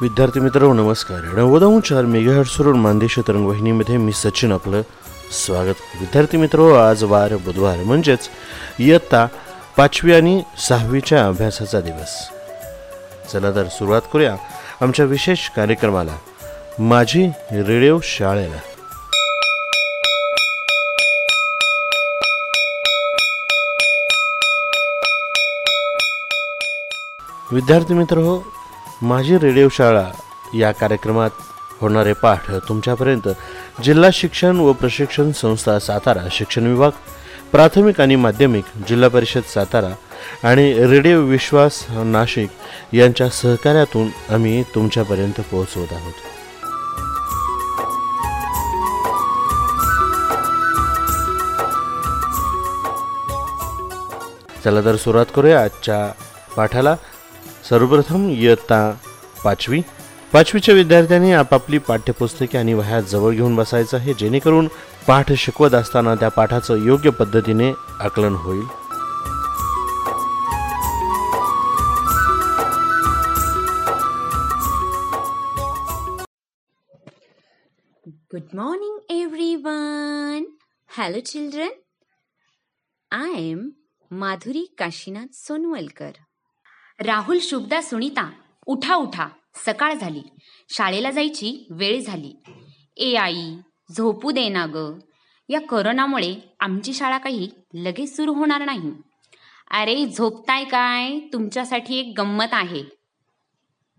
विद्यार्थी मित्र नमस्कार। नव्वद चार मेगाहर्सवरून मानदेश तरंगवाहिनीमध्ये मी सचिन आपलं स्वागत. विद्यार्थी मित्र आज वार बुधवार म्हणजेच इयत्ता पाचवी आणि सहावीच्या अभ्यासाचा दिवस. चला तर सुरुवात करूया आमच्या विशेष कार्यक्रमाला माझी रेडिओ शाळेला. विद्यार्थी मित्र हो माझी रेडिओ शाळा या कार्यक्रमात होणारे पाठ तुमच्यापर्यंत. जिल्हा शिक्षण व प्रशिक्षण संस्था सातारा शिक्षण विभाग प्राथमिक आणि माध्यमिक जिल्हा परिषद सातारा आणि रेडिओ विश्वास नाशिक यांच्या सहकार्यातून आम्ही तुमच्यापर्यंत पोहोचवत आहोत. चला तर सुरुवात करूया आजच्या पाठाला. सर्वप्रथम इयत्ता पाचवी पाचवीच्या विद्यार्थ्यांनी आपापली पाठ्यपुस्तके आणि वह्या जवळ घेऊन बसायचं आहे जेणेकरून पाठ शिकवत असताना त्या पाठाचं योग्य पद्धतीने आकलन होईल Good morning, everyone. Hello, children. I am Madhuri Kashinath Sonwalkar. Rahul Shubhada Sunita उठा उठा सकाळ झाली. शाळेला जायची वेळ झाली. ए आई झोपू दे ना ग. या करोनामुळे आमची शाळा काही लगेच सुरू होणार नाही. अरे झोपताय काय? तुमच्यासाठी एक गंमत आहे.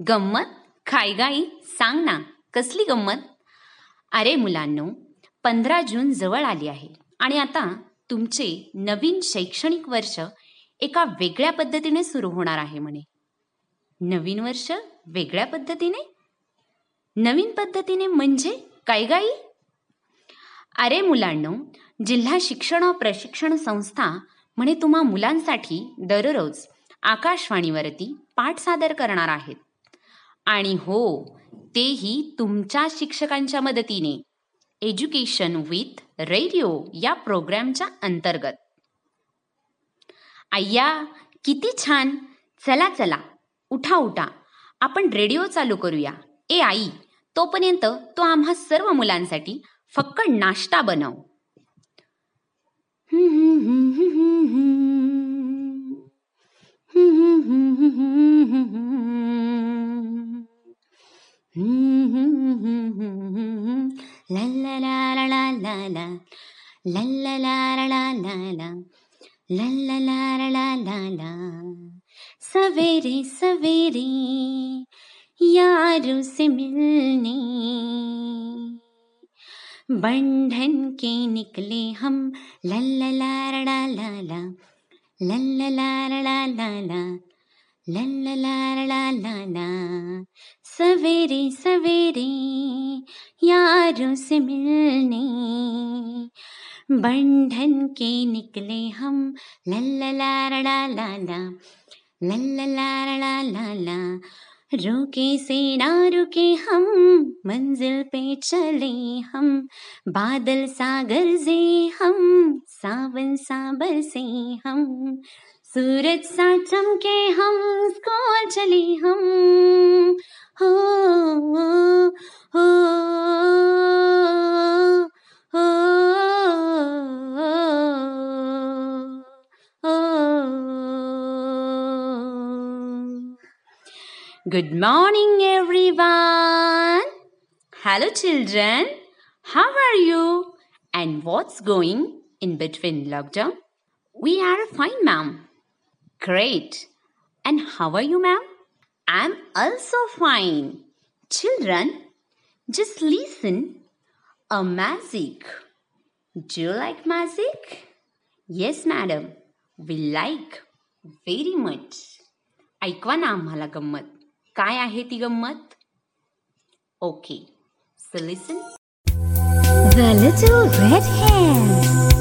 गंमत? काय गाई सांग ना. कसली गंमत? अरे मुलांनो पंधरा जून जवळ आली आहे. आणि आता तुमचे नवीन शैक्षणिक वर्ष एका वेगळ्या पद्धतीने सुरू होणार आहे म्हणे. नवीन वर्ष वेगळ्या पद्धतीने? नवीन पद्धतीने म्हणजे काय गाई? अरे मुलांनो जिल्हा शिक्षण व प्रशिक्षण संस्था म्हणे तुम्हा मुलांसाठी दररोज आकाशवाणीवरती पाठ सादर करणार आहेत. आणि हो तेही तुमच्या शिक्षकांच्या मदतीने. एज्युकेशन विथ रेडिओ या प्रोग्रॅमच्या अंतर्गत. अय्या किती छान चला चला उठा उठा आपण रेडिओ चालू करूया ए आई तोपर्यंत तो आम्हा सर्व मुलांसाठी फक्त नाश्ता बनव ला ला ला ला ला ला ला ला ला ला ला ला ला ला सवेरे सवेरे यारों से मिलने बंधन के निकले हम लल्ला ला रड़ा ला ला लाला ला रड़ा सवेरे सवेरे यारों से मिलने बंधन के निकले हम। लल्ला ला रड़ा ला रुके से ना रुके हम। मंजिल पे चले हम। बादल सागर से हम। सावन साबर से हम। सूरज सा चमके हम। स्कूल चले हम। हो, हो, हो, हो। Good morning, everyone. Hello, children. How are you? And what's going in between lockdown? We are fine, ma'am. Great. And how are you, ma'am? I'm also fine. Children, just listen A magic. Do you like magic? Yes, madam. We like very much. ऐकवा ना आम्हाला गंमत काय आहे ती गंमत okay so listen The little red hen.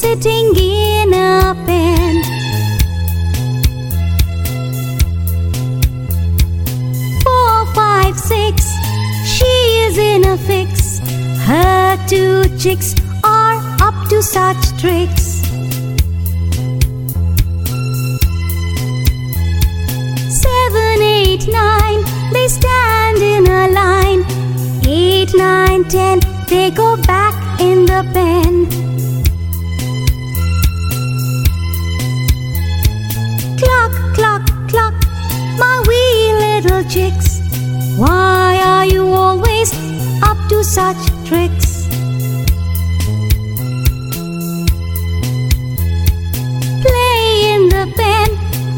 Sitting in a pen. Four, five, six. She is in a fix. Her two chicks are up to such tricks. Seven, eight, nine, they stand in a line. Eight, nine, ten, they go back in the pen. Why are you always up to such tricks? Play in the pen,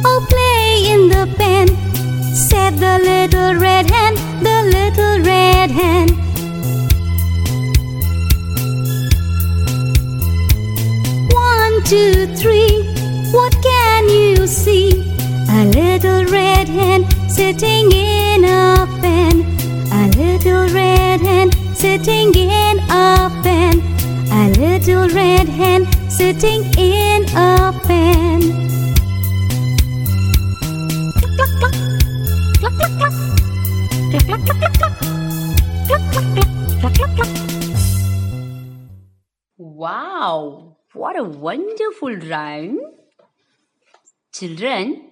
oh, play in the pen, said the little red hen, the little red hen. One, two, three, what can you see? A little red hen sitting in hen sitting in a pen. Wow, what a wonderful rhyme. Children,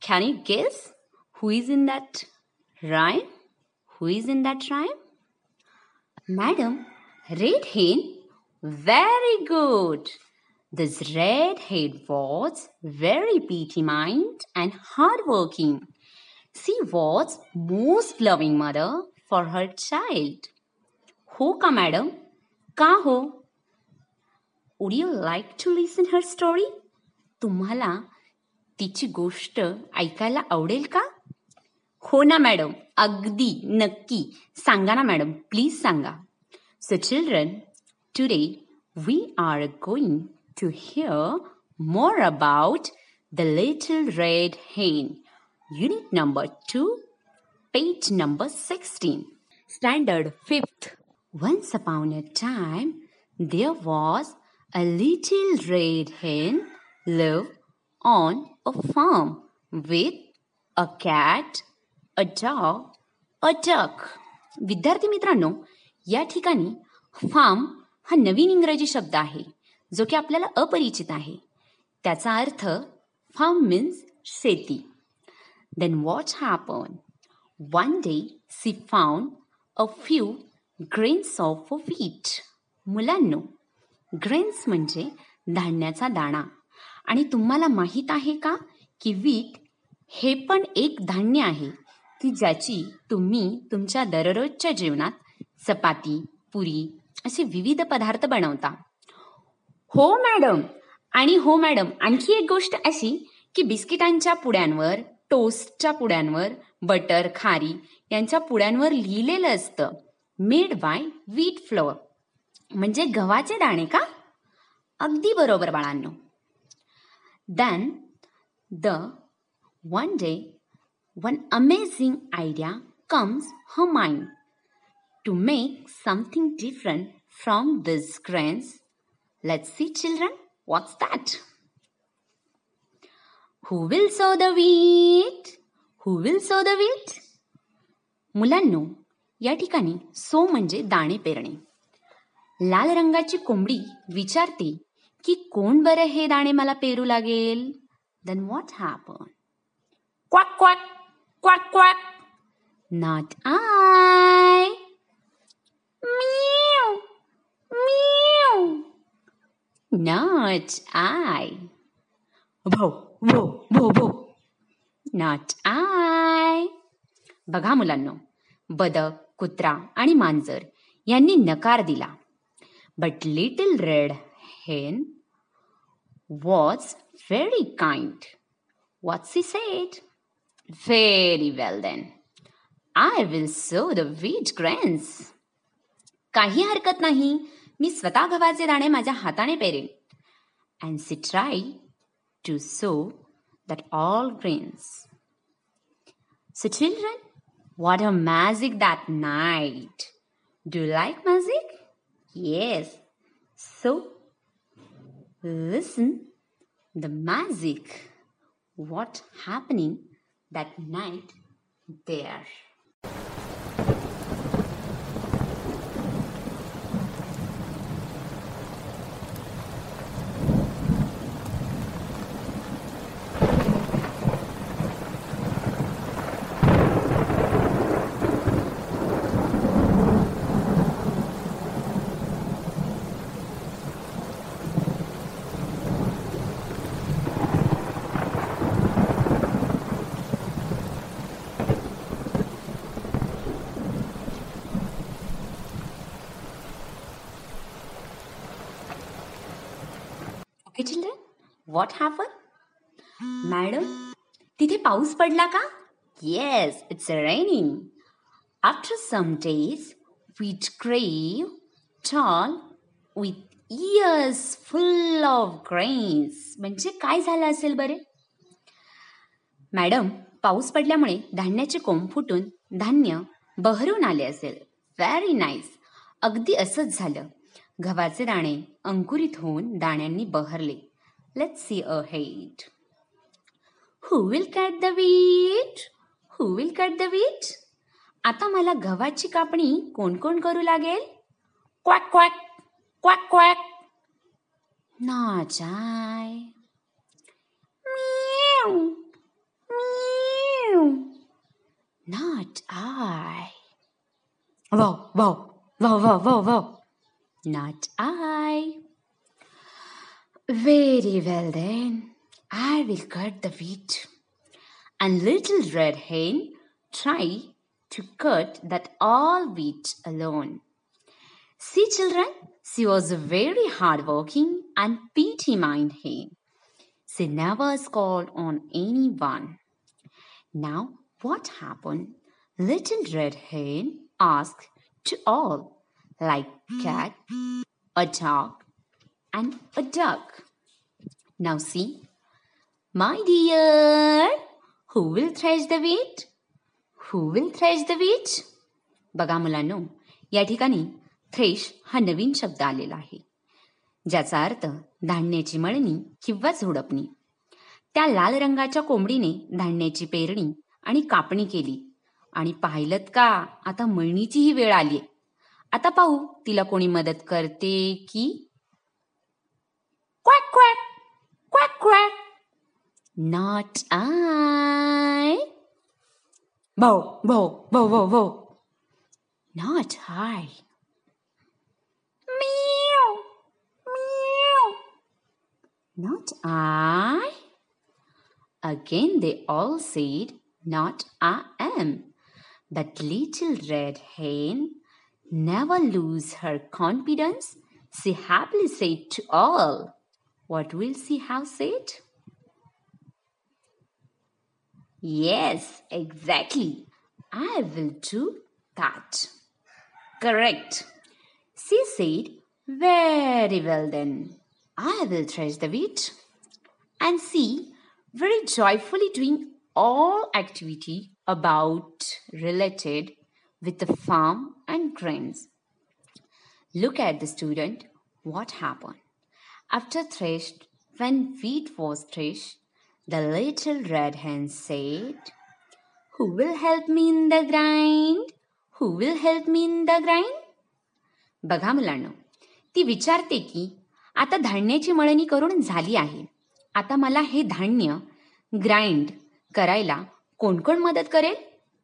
can you guess who is in that rhyme? Who is in that rhyme? Madam, red hen. Very good. This red head was very petty mind and hardworking. She was most loving mother for her child. हो का madam का हो would you like to listen her story तुम्हाला तिची गोष्ट ऐकायला आवडेल का हो ना मॅडम अगदी नक्की सांगा ना मॅडम प्लीज सांगा so children Today we are going to hear more about the little red hen unit number two page number 16. Standard 5th. Once upon a time, there was a little red hen lived on a farm with a cat, a dog, a duck. विद्यार्थी मित्रांनो या ठिकाणी form हा नवीन इंग्रजी शब्द आहे जो की आपल्याला अपरिचित आहे. त्याचा अर्थ फार्म मीन्स शेती. Then what one day she she a few grains of a wheat मुलांनो ग्रेन्स म्हणजे धान्याचा दाणा. आणि तुम्हाला माहीत आहे का की वीट हे पण एक धान्य आहे की ज्याची तुम्ही तुमच्या दररोजच्या जीवनात चपाती पुरी असे विविध पदार्थ बनवता. हो मॅडम. आणि हो मॅडम आणखी एक गोष्ट अशी की बिस्किटांच्या पुड्यांवर टोस्टच्या पुड्यांवर बटर खारी यांच्या पुड्यांवर लिहिलेलं असतं मेड बाय व्हीट फ्लोअर. म्हणजे गव्हाचे दाणे का? अगदी बरोबर बाळांनो. Then the one day one amazing idea comes her mind to make something different from these grains. Let's see, children, what's that? Who will sow the wheat? Who will sow the wheat? मुलांनो या ठिकाणी so म्हणजे दाणे पेरणे लाल रंगाची कोंबडी विचारते की कोण बरं हे दाणे मला पेरू लागेल then what happen quack quack quack quack not I Meow, meow. Not I. Whoa, whoa, whoa, whoa. Not I. बघा मुलांनो बदक कुत्रा आणि मांजर यांनी नकार दिला but little red hen was very kind what's he said very well then I will sow the wheat grains काही हरकत नाही मी स्वतः गव्हाचे दाणे माझ्या हाताने Peren and she try to sow that all grains so children what a magic that night do like magic yes so listen the magic what happening that night there Okay, children what happen madam तिथे पाऊस पडला का? Yes it's raining after some days with grew tall with ears full of grains म्हणजे काय झालं असेल बरे? Madam पाऊस पडल्यामुळे धान्याचे कोंब फुटून धान्य बहरून आले असेल. व्हेरी नाईस अगदी असंच झालं. गव्हाचे दाणे अंकुरित होऊन दाण्यांनी बहरले let's see a hate who will cut the wheat who will cut the wheat आता मला गव्हाची कापणी कोण कोण करू लागेल क्वॅक क्वॅक क्वॅक क्वॅक नाचाय I. Meow. Meow. Not I. Wow, wow, wow, wow, wow, wow. Not I. Very well then. I will cut the wheat. And little red hen try to cut that all wheat alone. See, children, she was a very hardworking and petty mind hen. She never scolded on anyone. Now, what happened? Little red hen asked to all, like cat, a dog, and a duck. Now, see, my dear, who will thresh the wheat? Who will thresh the wheat? बघा मुलांनो या ठिकाणी thresh हा नवीन शब्द आलेला आहे ज्याचा अर्थ धान्याची मळणी किंवा झोडपणी त्या लाल रंगाच्या कोंबडीने धान्याची पेरणी आणि कापणी केली आणि पाहिलं का आता मळणीचीही वेळ आलीये आता पाहू तिला कोणी मदत करते की क्वॅक क्वॅक क्वॅक क्वॅक नॉट आय भो भो भो भो भो not I Meow. Meow. Not I. Again they all said, Not I am. But little red hen never lose her confidence. She happily said to all, What will she have said? Yes, exactly. I will do that. Correct. She said, Very well then, I will thresh the wheat. And she, very joyfully doing all activity about related with the farm and grains. Look at the student, what happened. After threshed, when wheat was threshed, the little red hen said, Who will help me in the grind? Who will help me in the grind? बघा मुलांनो ती विचारते की आता धान्याची मळणी करून झाली आहे आता मला हे धान्य ग्राइंड करायला कोण कोण मदत करेल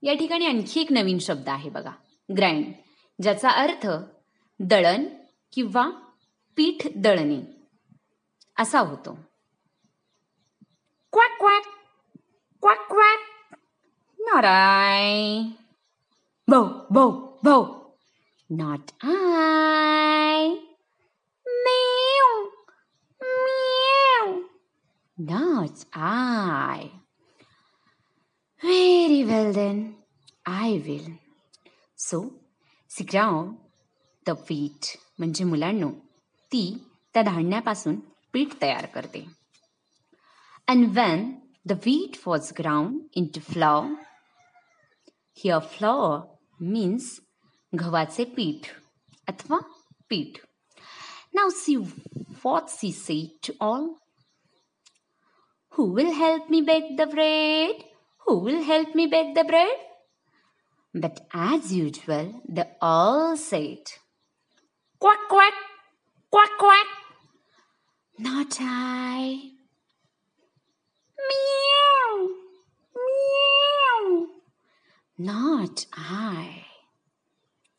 या ठिकाणी आणखी एक नवीन शब्द आहे बघा ग्राइंड ज्याचा अर्थ दळण किंवा पीठ दळणे असा होतो क्वॅक क्वॅक क्वॅक क्वॅक नाराय भाऊ भाऊ भाऊ Not I. Meow. Meow. Not I. Very well then. I will. So, she ground the wheat म्हणजे मुलांनो ती त्या धान्यापासून पीठ तयार करते And when the wheat was ground into flour, here flour means गव्हाचे पीठ अथवा पीठ नाव see what she say to all who will help me bake the bread who will help me bake the bread? But as usual, they all said, Quack, quack, quack, quack. Not I. Meow, meow. Not I.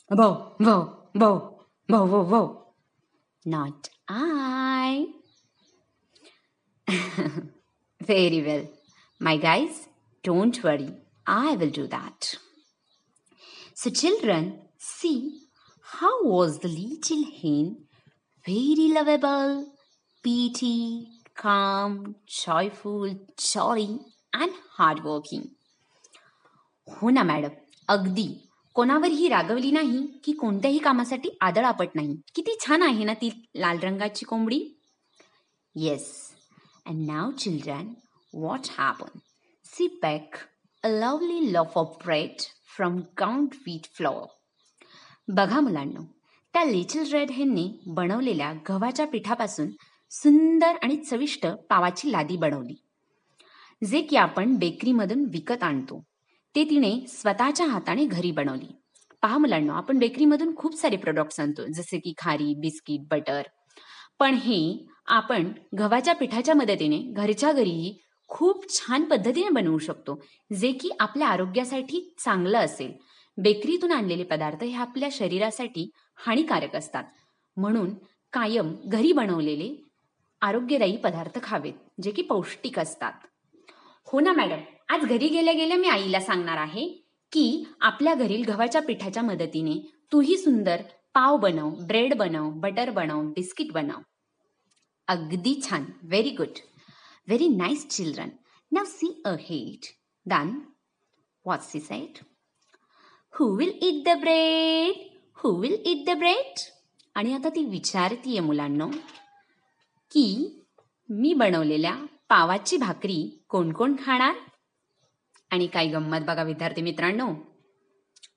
Bo, bo, bo, bo, bo, bo. Not I. Very well. My guys, don't worry. I will do that. So, children, see how was the little hen very lovable, speedy, calm, joyful, jolly, and hardworking. हो ना madam अगदी कोणावरही रागवली नाही की कोणत्याही कामासाठी आदळापट नाही किती छान आहे ना ती लाल रंगाची कोंबडी yes and now children what happen she bake a lovely loaf of bread from ground wheat flour बघा मुलांनो त्या लिटल रेड हेननी बनवलेल्या गव्हाच्या पिठापासून सुंदर आणि चविष्ट पावाची लादी बनवली. जे की आपण बेकरीमधून विकत आणतो. ते तिने स्वतःच्या हाताने घरी बनवली. पहा मुलांनो आपण बेकरीमधून खूप सारे प्रोडक्ट्स आणतो जसे की खारी बिस्किट बटर. पण हे आपण गव्हाच्या पिठाच्या मदतीने घरच्या घरीही खूप छान पद्धतीने बनवू शकतो जे की आपल्या आरोग्यासाठी चांगलं असेल. बेकरीतून आणलेले पदार्थ हे आपल्या शरीरासाठी हानिकारक असतात. म्हणून कायम घरी बनवलेले आरोग्यदायी पदार्थ खावेत जे की पौष्टिक असतात. हो ना मॅडम. आज घरी गेल्या गेल्या मी आईला सांगणार आहे की आपल्या घरील गव्हाच्या पिठाच्या मदतीने तूही सुंदर पाव बनव ब्रेड बनव बटर बनव बिस्किट बनव. अगदी छान. Very good very nice children now she a hate then what's she said will will the the bread will will the the bread आणि आता ती विचारतीये मुलांनो की मी बनवलेल्या पावाची भाकरी कोण कोण खाणार? आणि काय गंमत बघा विद्यार्थी मित्रांनो.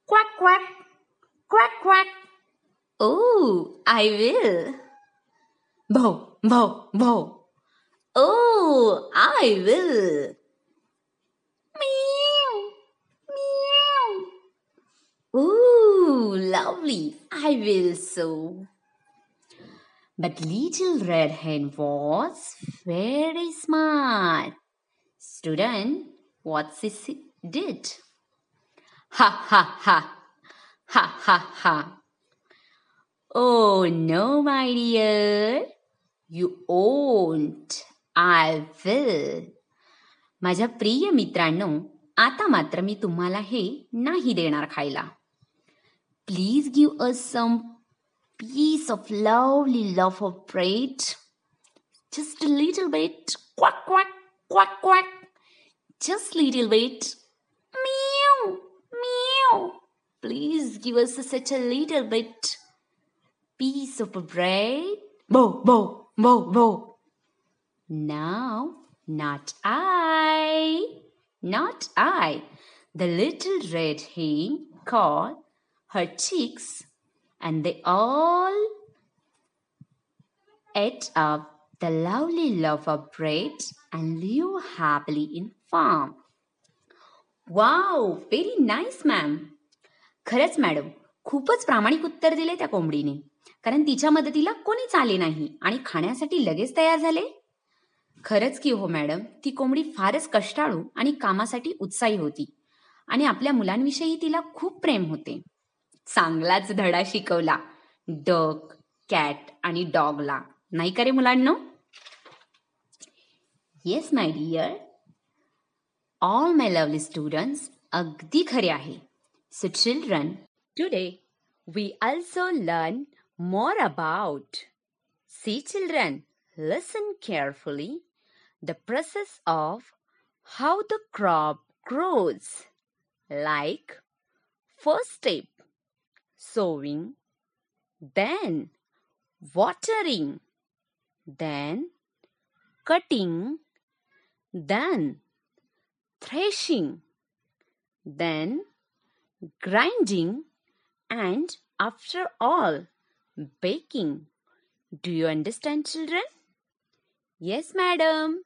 क्वॅक क्वॅक क्वॅक क्वॅक ओ आय विल भो भो भो Oh, I will. Meow, meow. Ooh, lovely. I will so. But little red hen was very smart. Student, what she did? Ha ha ha. Ha ha ha. Oh no, my dear. You won't. I will. माझ्या प्रिय मित्रांनो आता मात्र मी तुम्हाला हे नाही देणार खायला please give a some piece of lovely loaf of bread. Just a little bit. Quack, quack, quack, quack. Just little bit. Meow, meow. Please give us such a little bit. Piece of bread. Bo, bo, bo, No, not I. Not I. The little red hen called her chicks and they all ate up the lovely loaf of bread and lived happily in farm. Wow very nice ma'am खरंच madam खूपच प्रामाणिक उत्तर दिले त्या कोंबडीने कारण तिच्या मदतीला कोणीच आले नाही आणि खाण्यासाठी लगेच तयार झाले खरंच की हो मॅडम? ती कोंबडी फारच कष्टाळू आणि कामासाठी उत्साही होती. आणि आपल्या मुलांविषयी तिला खूप प्रेम होते. चांगलाच धडा शिकवला. डक कॅट आणि डॉगला. नाही का रे मुलांनो? Yes my dear all my lovely students अगदी खरे आहे. So children today we also learn more about see children listen carefully the process of how the crop grows. Like first step sowing, then watering, then cutting, then threshing, then grinding, and after all, baking. Do you understand, children? Yes, madam.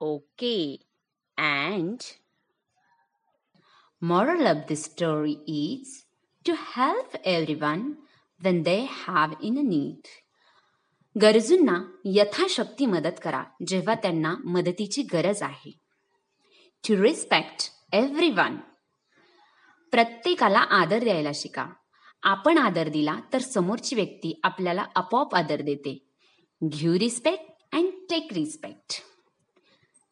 Okay. And moral of the story is to help everyone when they have in a need. गरजूंना यथाशक्ती मदत करा जेव्हा त्यांना मदतीची गरज आहे. To respect every one प्रत्येकाला आदर द्यायला शिका. आपण आदर दिला तर समोरची व्यक्ती आपल्याला आपोआप आदर देते. Give respect and take respect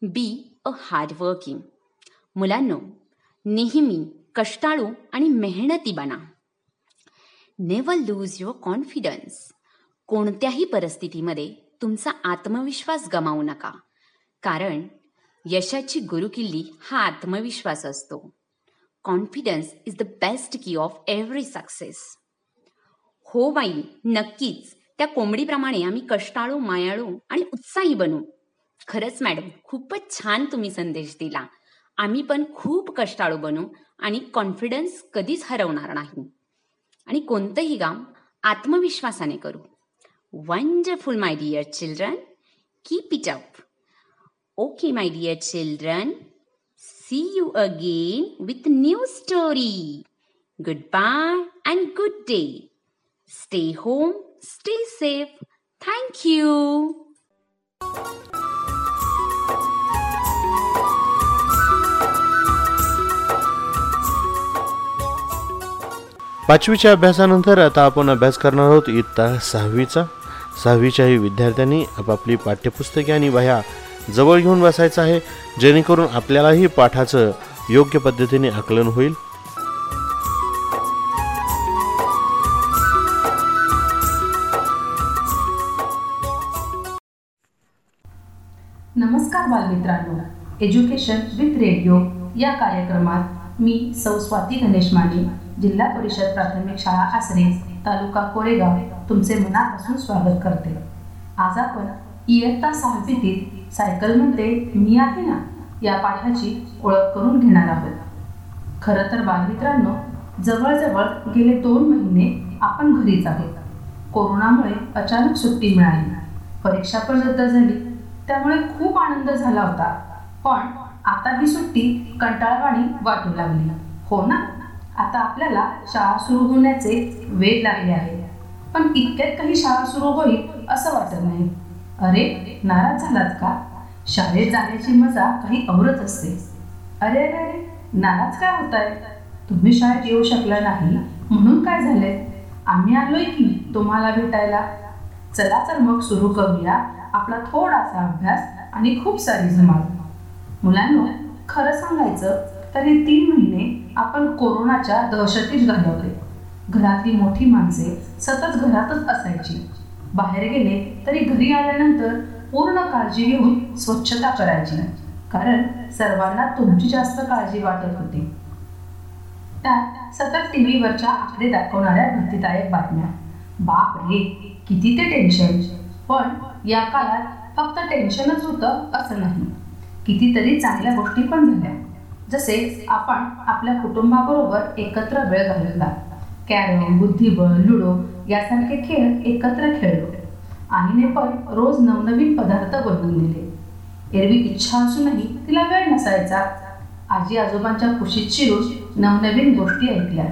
be a hardworking मुलांनो नेहमी कष्टाळू आणि मेहनती बना. नेव्हर लूज युअर कॉन्फिडन्स कोणत्याही परिस्थितीमध्ये तुमचा आत्मविश्वास गमावू नका. कारण यशाची गुरुकिल्ली हा आत्मविश्वास असतो. Confidence is the best key of every success हो बाई नक्कीच. त्या कोंबडीप्रमाणे आम्ही कष्टाळू मायाळू आणि उत्साही बनू. खरंच मॅडम खूपच छान तुम्ही संदेश दिला. आम्ही पण खूप कष्टाळू बनू आणि कॉन्फिडन्स कधीच हरवणार नाही. आणि कोणतंही काम आत्मविश्वासाने करू. Wonderful my dear children keep it up okay my dear children see you again with new story goodbye and good day stay home stay safe thank you पाचवीच्या अभ्यासानंतर आता आपण अभ्यास करणार आहोत इयत्ता सहावीचा. सहावीच्याही विद्यार्थ्यांनी आपापली पाठ्यपुस्तके आणि वह्या जवळ घेऊन बसायचं आहे जेणेकरून आपल्यालाही पाठाचं योग्य पद्धतीने आकलन होईल. नमस्कार बालमित्रांनो. एज्युकेशन विथ रेडिओ या कार्यक्रमात मी सौ स्वाती गणेश माने. जिल्हा परिषद प्राथमिक शाळा आसरे तालुका कोरेगाव तुमचे मनापासून स्वागत करते. आज आपण इयत्ता सहावीतील सायकल म्हणते मी आहे ना या पाठाची ओळख करून घेणार आहोत. खरं तर बालमित्रांनो जवळजवळ गेले दोन महिने आपण घरीच आहोत. कोरोनामुळे अचानक सुट्टी मिळाली. परीक्षा पण रद्द झाली. त्यामुळे खूप आनंद झाला होता. पण आता ही सुट्टी कंटाळवाणी वाटू लागली. हो ना? आता आपल्याला शाळा सुरू होण्याचे वेग लागले आहे. पण इतक्यात काही शाळा सुरू होईल असं वाटत नाही. अरे नाराज झालात का? शाळेत जाण्याची मजा काही औरच असते. अरे अरे अरे नाराज काय होत आहे तुम्ही शाळेत येऊ शकला नाही म्हणून काय झाले आम्ही आलोय की तुम्हाला भेटायला. चला तर मग सुरू करूया आपला थोडासा अभ्यास आणि खूप सारी जमाल मुलांनो खरं सांगायचं तर हे तीन महिने आपण कोरोनाच्या दहशतीत घालवले घरातली मोठी माणसे सतत घरातच असायची. बाहेर गेले तरी घरी आल्यानंतर पूर्ण काळजी घेऊन स्वच्छता करायची. कारण सर्वांना तुमची जास्त काळजी वाटत होती. त्यात सतत टी व्हीवरच्या आकडे दाखवणाऱ्या भीतीदायक बातम्या. बाप रे किती ते टेन्शन. पण या काळात फक्त टेन्शनच होतं असं नाही. कितीतरी चांगल्या गोष्टी पण झाल्या. जसे आपण आपल्या कुटुंबाबरोबर एकत्र वेळ घालवला. कॅरम बुद्धिबळ लुडो यासारखे खेळ एकत्र खेळलो. आईने पण रोज नवनवीन पदार्थ बनवून दिले. एरवी इच्छा असूनही तिला वेळ नसायचा. आजी आजोबांच्या कुशीत शिरून नवनवीन गोष्टी ऐकल्या.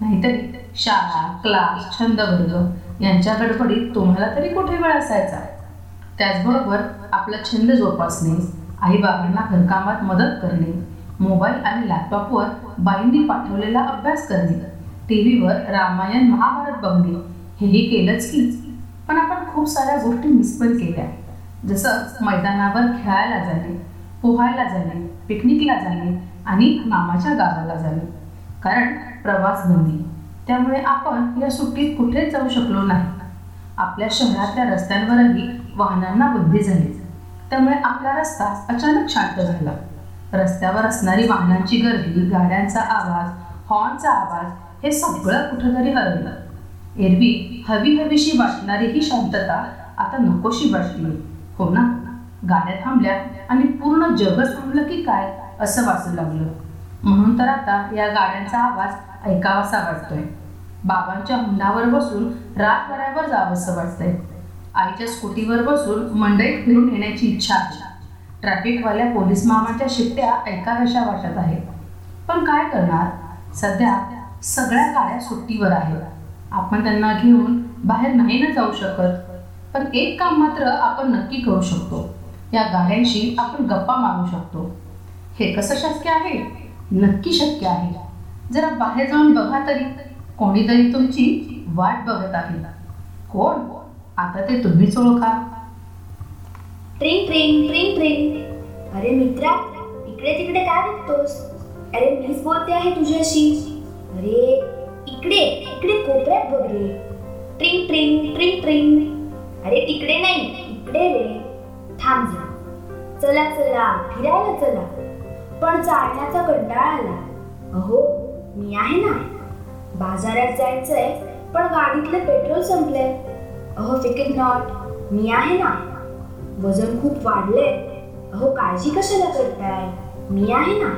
नाहीतरी शाळा क्लास छंद वर्ग यांच्या गडबडीत तुम्हाला तरी कुठे वेळ असायचा? त्याचबरोबर आपला छंद जोपासणे आईबाबांना घरकामात मदत करणे मोबाईल आणि लॅपटॉपवर बाईंनी पाठवलेला अभ्यास करणे. टी व्हीवर रामायण महाभारत बघणे. हेही केलंच की. पण आपण खूप साऱ्या गोष्टी मिस पण केल्या. जसं मैदानावर खेळायला जाणे पोहायला जाणे पिकनिकला जाणे आणि मामाच्या गावाला जाणे. कारण प्रवास बंदी. त्यामुळे आपण या सुट्टीत कुठेच जाऊ शकलो नाही. आपल्या शहरातल्या रस्त्यांवरही वाहनांना बंदी झाली. त्यामुळे आपला रस्ता अचानक शांत झाला. रस्त्यावर असणारी वाहनांची गर्दी गाड्यांचा आवाज हॉर्नचा आवाज हे सगळं कुठंतरी हरवलं. एरवी हवी हवीशी वाटणारी ही शांतता आता नकोशी वाटली. हो ना? गाड्या थांबल्या आणि पूर्ण जगच थांबलं की काय असं वाचू लागलं. म्हणून तर आता या गाड्यांचा आवाज ऐकावासा वाटतोय. बाबांच्या हुंडावर बसून रातवाड्यावर जावंसं वाटतंय. आईच्या स्कूटीवर बसून मंडईत फिरून येण्याची इच्छा आहे. ट्रॅफिकवाल्या पोलीस मामाच्या शिट्ट्या ऐकाव्याशा वाटत आहेत. पण काय करणार? सध्या सगळ्या गाड्या सुट्टीवर आहेत. आपण त्यांना घेऊन बाहेर नाही ना जाऊ शकत. पण एक काम मात्र आपण नक्की करू शकतो. या गाड्यांशी आपण गप्पा मारू शकतो. हे कसं शक्य आहे? नक्की शक्य आहे. जरा बाहेर जाऊन बघा तरी. कोणीतरी तुमची वाट बघत आहे. कोण? आता ते तुम्हीच ओळखा. ट्रिंग ट्रिंग ट्रिंग ट्रिंग अरे मित्रा इकडे तिकडे काय बघतोस? अरे मीच बोलते आहे तुझ्याशी. अरे इकडे इकडे कोपऱ्यात बघ रे. ट्रिंग ट्रिंग ट्रिंग ट्रिंग अरे तिकडे नाही इकडे रे. थांब जा चला चला फिरायला चला. पण चालण्याचा कंटाळा आला. अहो मी आहे ना. बाजारात जायचंय पण गाडीतलं पेट्रोल संपलंय. अहो फिकिट नॉट मी आहे ना. वजन खूप वाढले अहो काळजी कशाला करताय? मी आहे ना.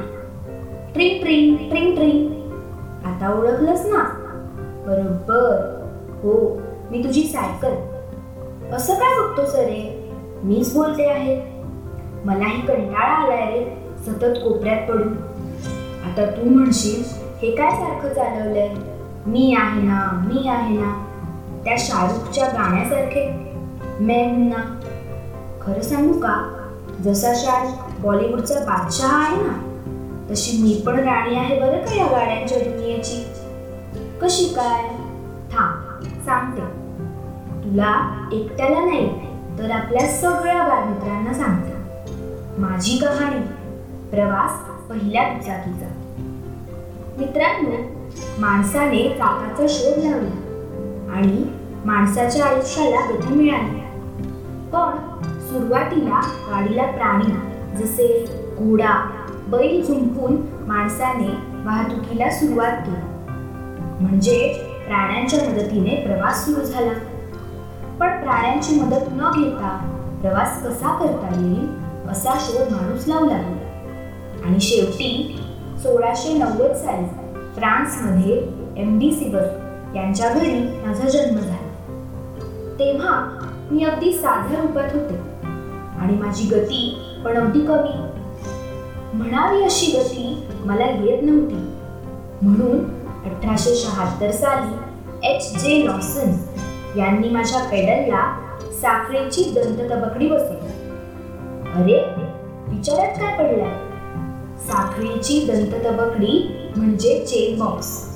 ट्रिंग ट्रिंग ट्रिंग ट्रिंग. आता ओळखलंच ना? बरोबर. हो मी तुझी सायकल. असं काय बघतो सरे मीच बोलते आहे. मलाही कंटाळा आलाय रे. सतत कोपऱ्यात पडून. आता तू म्हणशील हे काय सारखं चालवलंय? मी आहे ना मी आहे ना. त्या शाहरुखच्या गाण्यासारखे. मेम ना. खरं सांगू का? जसा शाहरुख बॉलिवूडचा बादशहा आहे ना तशी मी पण राणी आहे बरं का या गाड्यांच्या दुनियेची. कशी काय? थांब सांगते. तुला एकट्याला नाही तर आपल्या सगळ्या बालमित्रांना सांगते. माझी कहाणी प्रवास पहिल्या दुचाकीचा मित्रांनो माणसाने चाकाचा शोध लावला आणि माणसाच्या आयुष्याला गती मिळाली. पण सुरुवातीला गाडीला प्राणी जसे घोडा बैल झुंपून माणसाने वाहतुकीला सुरुवात केली. म्हणजे प्राण्यांच्या मदतीने प्रवास सुरू झाला. पण प्राण्यांची मदत न घेता प्रवास कसा करता येईल असा शोध माणूस लावू लागला. आणि शेवटी सोळाशे नव्वद साली फ्रान्समध्ये एम डी सिबर यांच्या घरी माझा जन्म झाला. तेव्हा मी अगदी साध्या रूपात होते. आणि माझी गती पण अगदी कमी. म्हणावी अशी गती मला येत नव्हती. म्हणून अठराशे शहात्तर साली एच जे लॉसन यांनी माझ्या पेडलला साखरेची दंत तबकडी बसवली. अरे विचारात काय पडलाय? साखरेची दंततबकडी म्हणजे चेन बॉक्स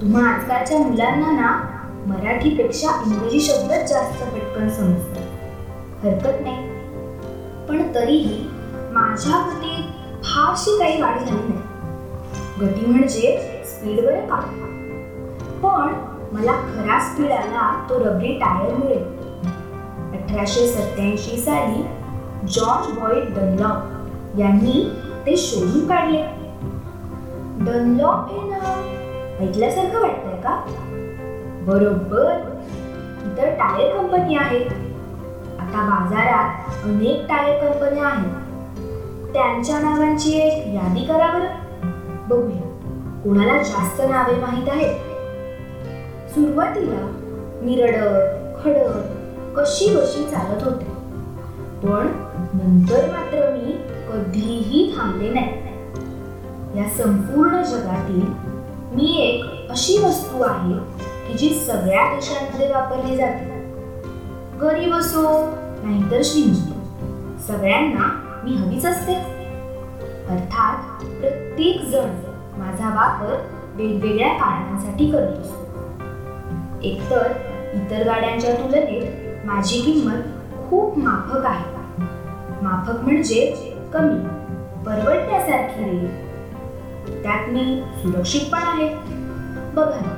तुम्हा आजकालच्या मुलांना ना मराठीपेक्षा इंग्रजी शब्दच जास्त पटकन समजतात. हरकत नाही. पण तरीही माझ्या गतीत फारशी काही वाढ झाली नाही गती म्हणजे स्पीडवर का पण मला खरा स्पीड आला तो रबरी टायरमुळे अठराशे सत्याऐंशी साली जॉर्ज बॉईड डनलॉप यांनी ते शोधून काढले. डनलॉप हे नाव ऐकल्यासारखं वाटतंय का? बरोबर इतर टायर कंपनी आहे आता बाजारात अनेक टायर कंपन्या आहेत. त्यांच्या नावांची एक यादी करा बरं. बघूया. कोणाला जास्त नावे माहीत आहेत? सुरुवातीला मी रडत खडत कशी चालत होते. पण नंतर मात्र मी कधीही थांबले नाही. या संपूर्ण जगातील मी एक अशी वस्तू आहे की जी सगळ्या देशांमध्ये वापरली जाते. गरीब असो नाहीतर श्रीमंत. सगळ्यांना मी हवीच असते. अर्थात प्रत्येक जण माझा वापर वेगवेगळ्या कारणांसाठी करतो. एकतर इतर गाड्यांच्या तुलनेत माझी किंमत खूप माफक आहे. माफक म्हणजे कमी परवडण्यासारखी रे त्यात मी सुरक्षित पण आहे. बघा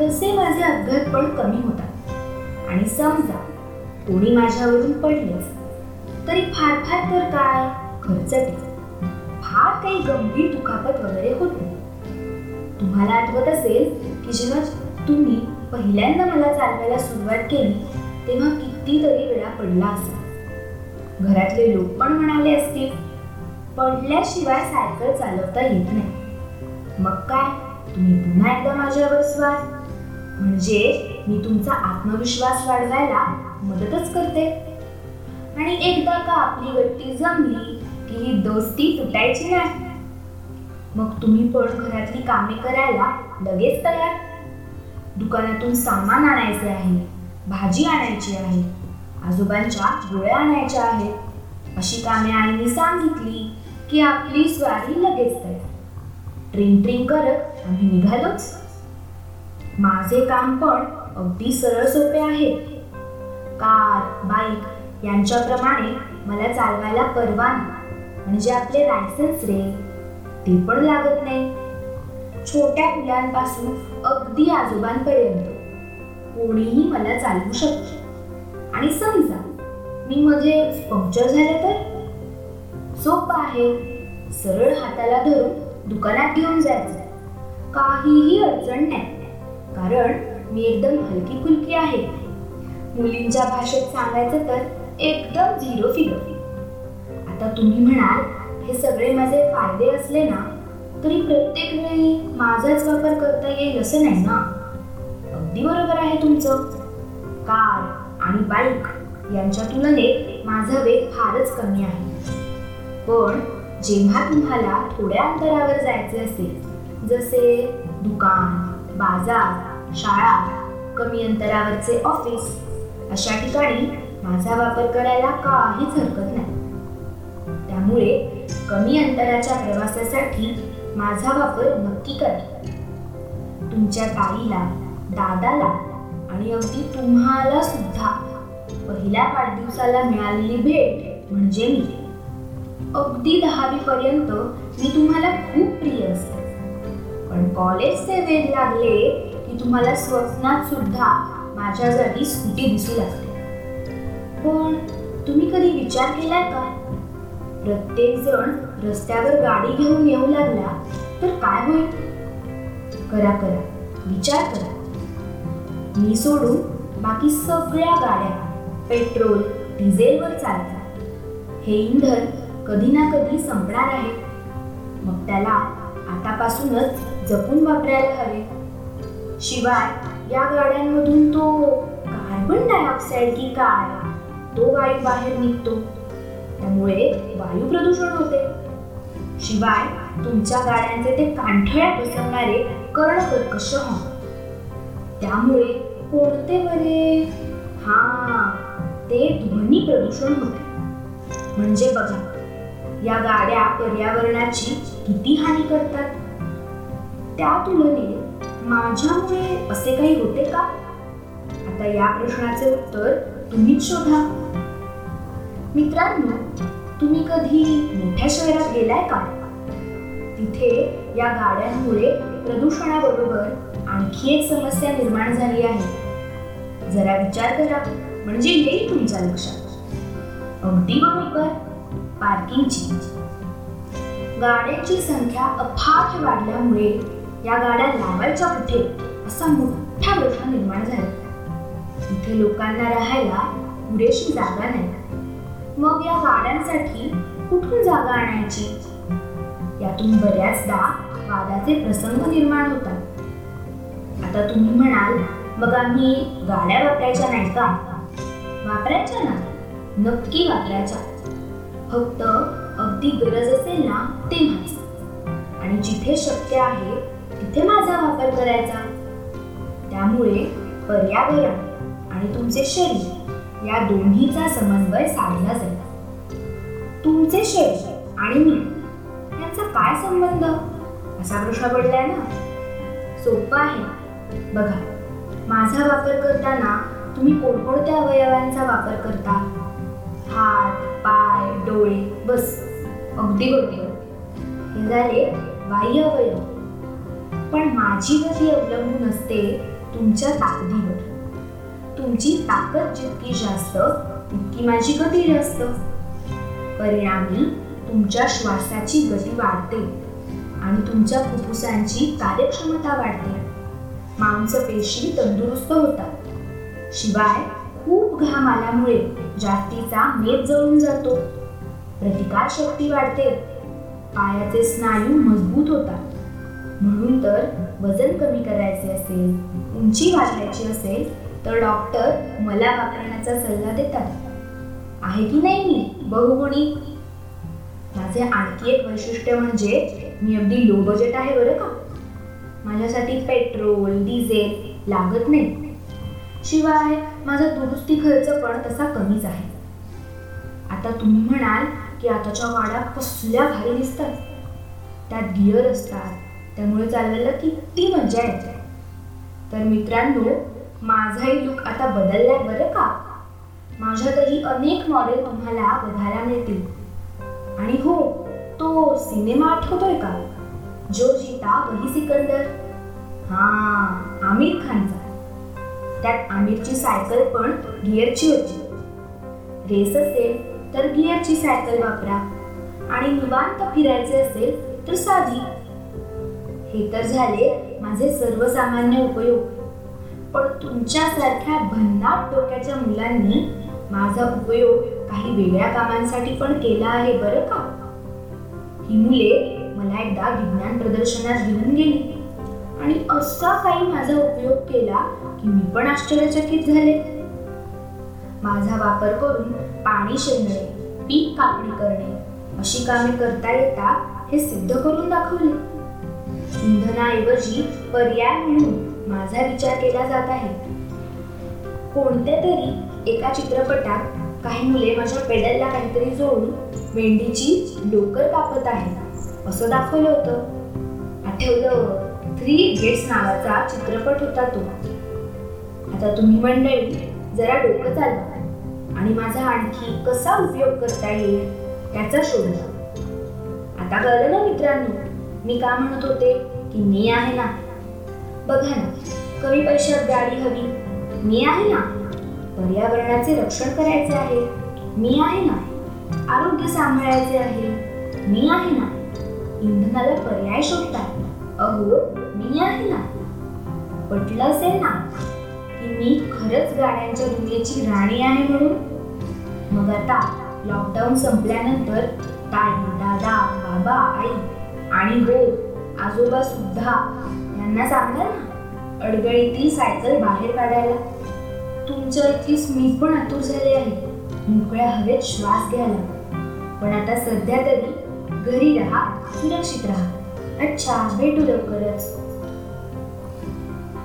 तसे माझे अपघात पण कमी होतात. आणि समजा कोणी माझ्यावरून पडलंच तरी फार फार तर काय? खर्च फार काही गंभीर दुखापत वगैरे होत नाही. तुम्हाला आठवत असेल की जेव्हा तुम्ही पहिल्यांदा मला चालवायला सुरुवात केली तेव्हा कितीतरी वेळा पडला असा घरातले लोक पण म्हणाले असतील पडल्याशिवाय सायकल चालवता येत नाही. मग काय? तुम्ही पुन्हा एकदा माझ्यावर स्वार? म्हणजे मी तुमचा आत्मविश्वास वाढवायला मदतच करते. आणि एकदा का आपली गट्टी जमली की ही दोस्ती तुटायची नाही. मग तुम्ही पण घरातली कामे करायला लगेच तयार. दुकानातून सामान आणायचे आहे भाजी आणायची आहे आजोबांच्या गोळ्या आणायच्या आहेत. अशी कामे आईने सांगितली की आपली स्वारी लगेच तयार. ट्रिंग ट्रिंग करत आम्ही निघालोच. माझे काम पण अगदी सरळ सोपे आहे. कार बाईक यांच्याप्रमाणे मला चालवायला परवाना म्हणजे आपले लायसन्स रे ते पण लागत नाही. छोट्या मुलांपासून अगदी आजोबांपर्यंत कोणीही मला चालवू शकते आणि समजा मी मध्ये पंक्चर झालं तर? सोपं आहे. सरळ हाताला धरून दुकानात घेऊन जायचं. काहीही अडचण नाही. कारण मी एकदम हलकी फुलकी आहे. मुलींच्या भाषेत सांगायचं तर एकदम झिरो फिगर. आता तुम्ही म्हणाल हे सगळे माझे फायदे असले ना तरी प्रत्येक वेळी माझाच वापर करता येईल असं नाही ना? अगदी बरोबर आहे तुमचं. कार आणि बाईक यांच्या तुलनेत माझा वेग फारच कमी आहे. पण जेव्हा तुम्हाला थोड्या अंतरावर जायचे असेल जसे दुकान बाजार शाळा कमी अंतरावरचे ऑफिस अशा ठिकाणी माझा वापर करायला काहीच हरकत नाही. त्यामुळे कमी अंतराच्या प्रवासासाठी माझा वापर नक्की करा. तुमच्या ताईला दादाला आणि अगदी तुम्हाला सुद्धा पहिल्या वाढदिवसाला मिळालेली भेट म्हणजे मी. अगदी दहावी पर्यंत मी तुम्हाला खूप प्रिय असते. पण कॉलेजचे वेध लागले की तुम्हाला स्वप्नात सुद्धा माझ्या जागी स्कूटी दिसू लागते पण तुम्ही कधी विचार केलाय का? प्रत्येक जण रस्त्यावर गाडी घेऊन येऊ लागला तर काय होईल? करा करा. विचार करा. मी सोडून बाकी सगळ्या गाड्या पेट्रोल डिझेलवर चालतात. हे इंधन कधी ना कधी संपणार आहे. मग त्याला आतापासूनच जपून वापरायला हवे. शिवाय या गाड्यांमधून तो कार्बन डायऑक्साईड की काय? तो वायू बाहेर निघतो. त्यामुळे वायू प्रदूषण होते. शिवाय तुमच्या गाड्यांचे ते कांठळ्या बसवणारे कर्णकर्कश हॉर्न त्यामुळे कोणते बरे? हा ते ध्वनी प्रदूषण होते. म्हणजे बघा या गाड्या पर्यावरणाची किती हानी करतात? त्या तुलनेत माझ्यामुळे असे काही होते का? आता या प्रश्नाचे उत्तर तुम्हीच शोधा. मित्रांनो तुम्ही कधी मोठ्या शहरात गेलाय का? तिथे या गाड्यांमुळे प्रदूषणाबरोबर आणखी एक समस्या निर्माण झाली आहे. जरा विचार करा. म्हणजे येईल तुमच्या लक्षात. अगदी बरोबर. पार्किंगची. गाड्यांची संख्या अफाट वाढल्यामुळे या गाड्या लावायच्या कुठे असा मोठा प्रश्न निर्माण झाला. इथे लोकांना राहायला पुरेशी जागा नाही. मग या गाड्यांसाठी कुठून जागा आणायची? यातून बऱ्याचदा वादाचे प्रसंग निर्माण होतात. आता तुम्ही म्हणाल मग आम्ही गाड्या वापरायच्या नाही का? वापरायच्या ना. नक्की वापरायच्या. फक्त अगदी गरज असेल ना तेव्हाच आणि जिथे शक्य आहे तिथे माझा वापर करायचा. त्यामुळे पर्यावरण आणि तुमचे शरीर या दोन्हीचा समन्वय साधला जाईल. तुमचे शरीर आणि मी यांचा काय संबंध? असा प्रश्न पडलाय ना? सोपं आहे. बघा माझा वापर करताना तुम्ही कोणकोणत्या अवयवांचा वापर करता? हात पाय डोळे बस. अगदी बरोबर. हे झाले बाह्य अवयव. पण माझी गती अवलंबून असते तुमच्या ताकदीवर. तुमची ताकद जितकी जास्त तितकी माझी गती जास्त. परिणामी तुमच्या श्वासाची गती वाढते आणि तुमच्या फुफ्फुसांची कार्यक्षमता वाढते. मांसपेशी तंदुरुस्त होतात. शिवाय खूप घाम आल्यामुळे जास्तीचा मेद जळून जातो. प्रतिकार शक्ती वाढते. पायाचे स्नायू मजबूत होतात. म्हणून तर वजन कमी करायचे असेल उंची वाढवायची असेल तर डॉक्टर मला वापरण्याचा सल्ला देतात. आहे की नाही मी? बहुगुणी माझे आणखी एक वैशिष्ट्य म्हणजे मी अगदी लो बजेट आहे बरं का. माझ्यासाठी पेट्रोल डिझेल लागत नाही. शिवाय माझा दुरुस्ती खर्च पण तसा कमीच आहे. आता तुम्ही म्हणाल की आताच्या वाड्या कसल्या भारी दिसतात. त्यात गिअर असतात त्यामुळे चाललेलं किती मजा येते. तर मित्रांनो माझाही लुक आता बदललाय बरं का? माझ्यातही अनेक मॉडेल तुम्हाला बघायला मिळतील. आणि हो तो सिनेमा आठवतोय का? जो जीता वही सिकंदर. हा आमिर खानचा. त्यात आमिरची सायकल पण गिअरची होती. रेस असेल तर गिअरची सायकल वापरा. आणि निवांत फिरायचे असेल तर साधी हे तर झाले माझे सर्वसामान्य उपयोग. पण तुमच्यासारख्या भन्नाट डोक्याच्या मुलांनी माझा उपयोग काही वेगळ्या कामांसाठी पण केला आहे बरं का? ही मुले मला एकदा विज्ञान प्रदर्शनात घेऊन गेली. आणि असा काही माझा उपयोग केला की मी पण आश्चर्यचकित झाले. माझा वापर करून पाणी शेंदणे पीक कापणी करणे अशी कामे करता येतात हे सिद्ध करून दाखवले. इंधनाऐवजी पर्याय म्हणून माझा विचार केला जात आहे. कोणत्या तरी एका चित्रपटात काही मुले माझ्या पेडलला काहीतरी जोडून मेंढीची लोकर कापत आहे असं दाखवलं होतं. आठवलं थ्री गेट्स नावाचा चित्रपट होता तो. आता तुम्ही मंडळी जरा डोकं चालवा आणि माझा आणखी कसा उपयोग करता येईल त्याचा शोध आता कळलं ना मित्रांनो? मी का म्हणत होते की मी आहे ना? बघा ना कमी पैशात गाडी हवी मी आहे ना? पर्यावरणाचे रक्षण करायचे आहे मी आहे ना? आरोग्य सांभाळायचे आहे मी आहे ना? इंधनाला पर्याय शोधतात अहो मी आहे ना? पटलं असेल ना की मी खरंच गाड्यांच्या दुनियेची राणी आहे म्हणून? मग आता लॉकडाऊन संपल्यानंतर ताई दादा बाबा आई आणि हो आजोबा सुद्धा यांना सांगा ना अडगळीतील सायकल बाहेर काढायला. तुमच्या इथलीच मी पण आतुर झाले आहे. मोकळ्या हवेत श्वास घ्यायला. पण आता सध्या तरी घरी राहा सुरक्षित राहा. अच्छा भेटू लवकरच.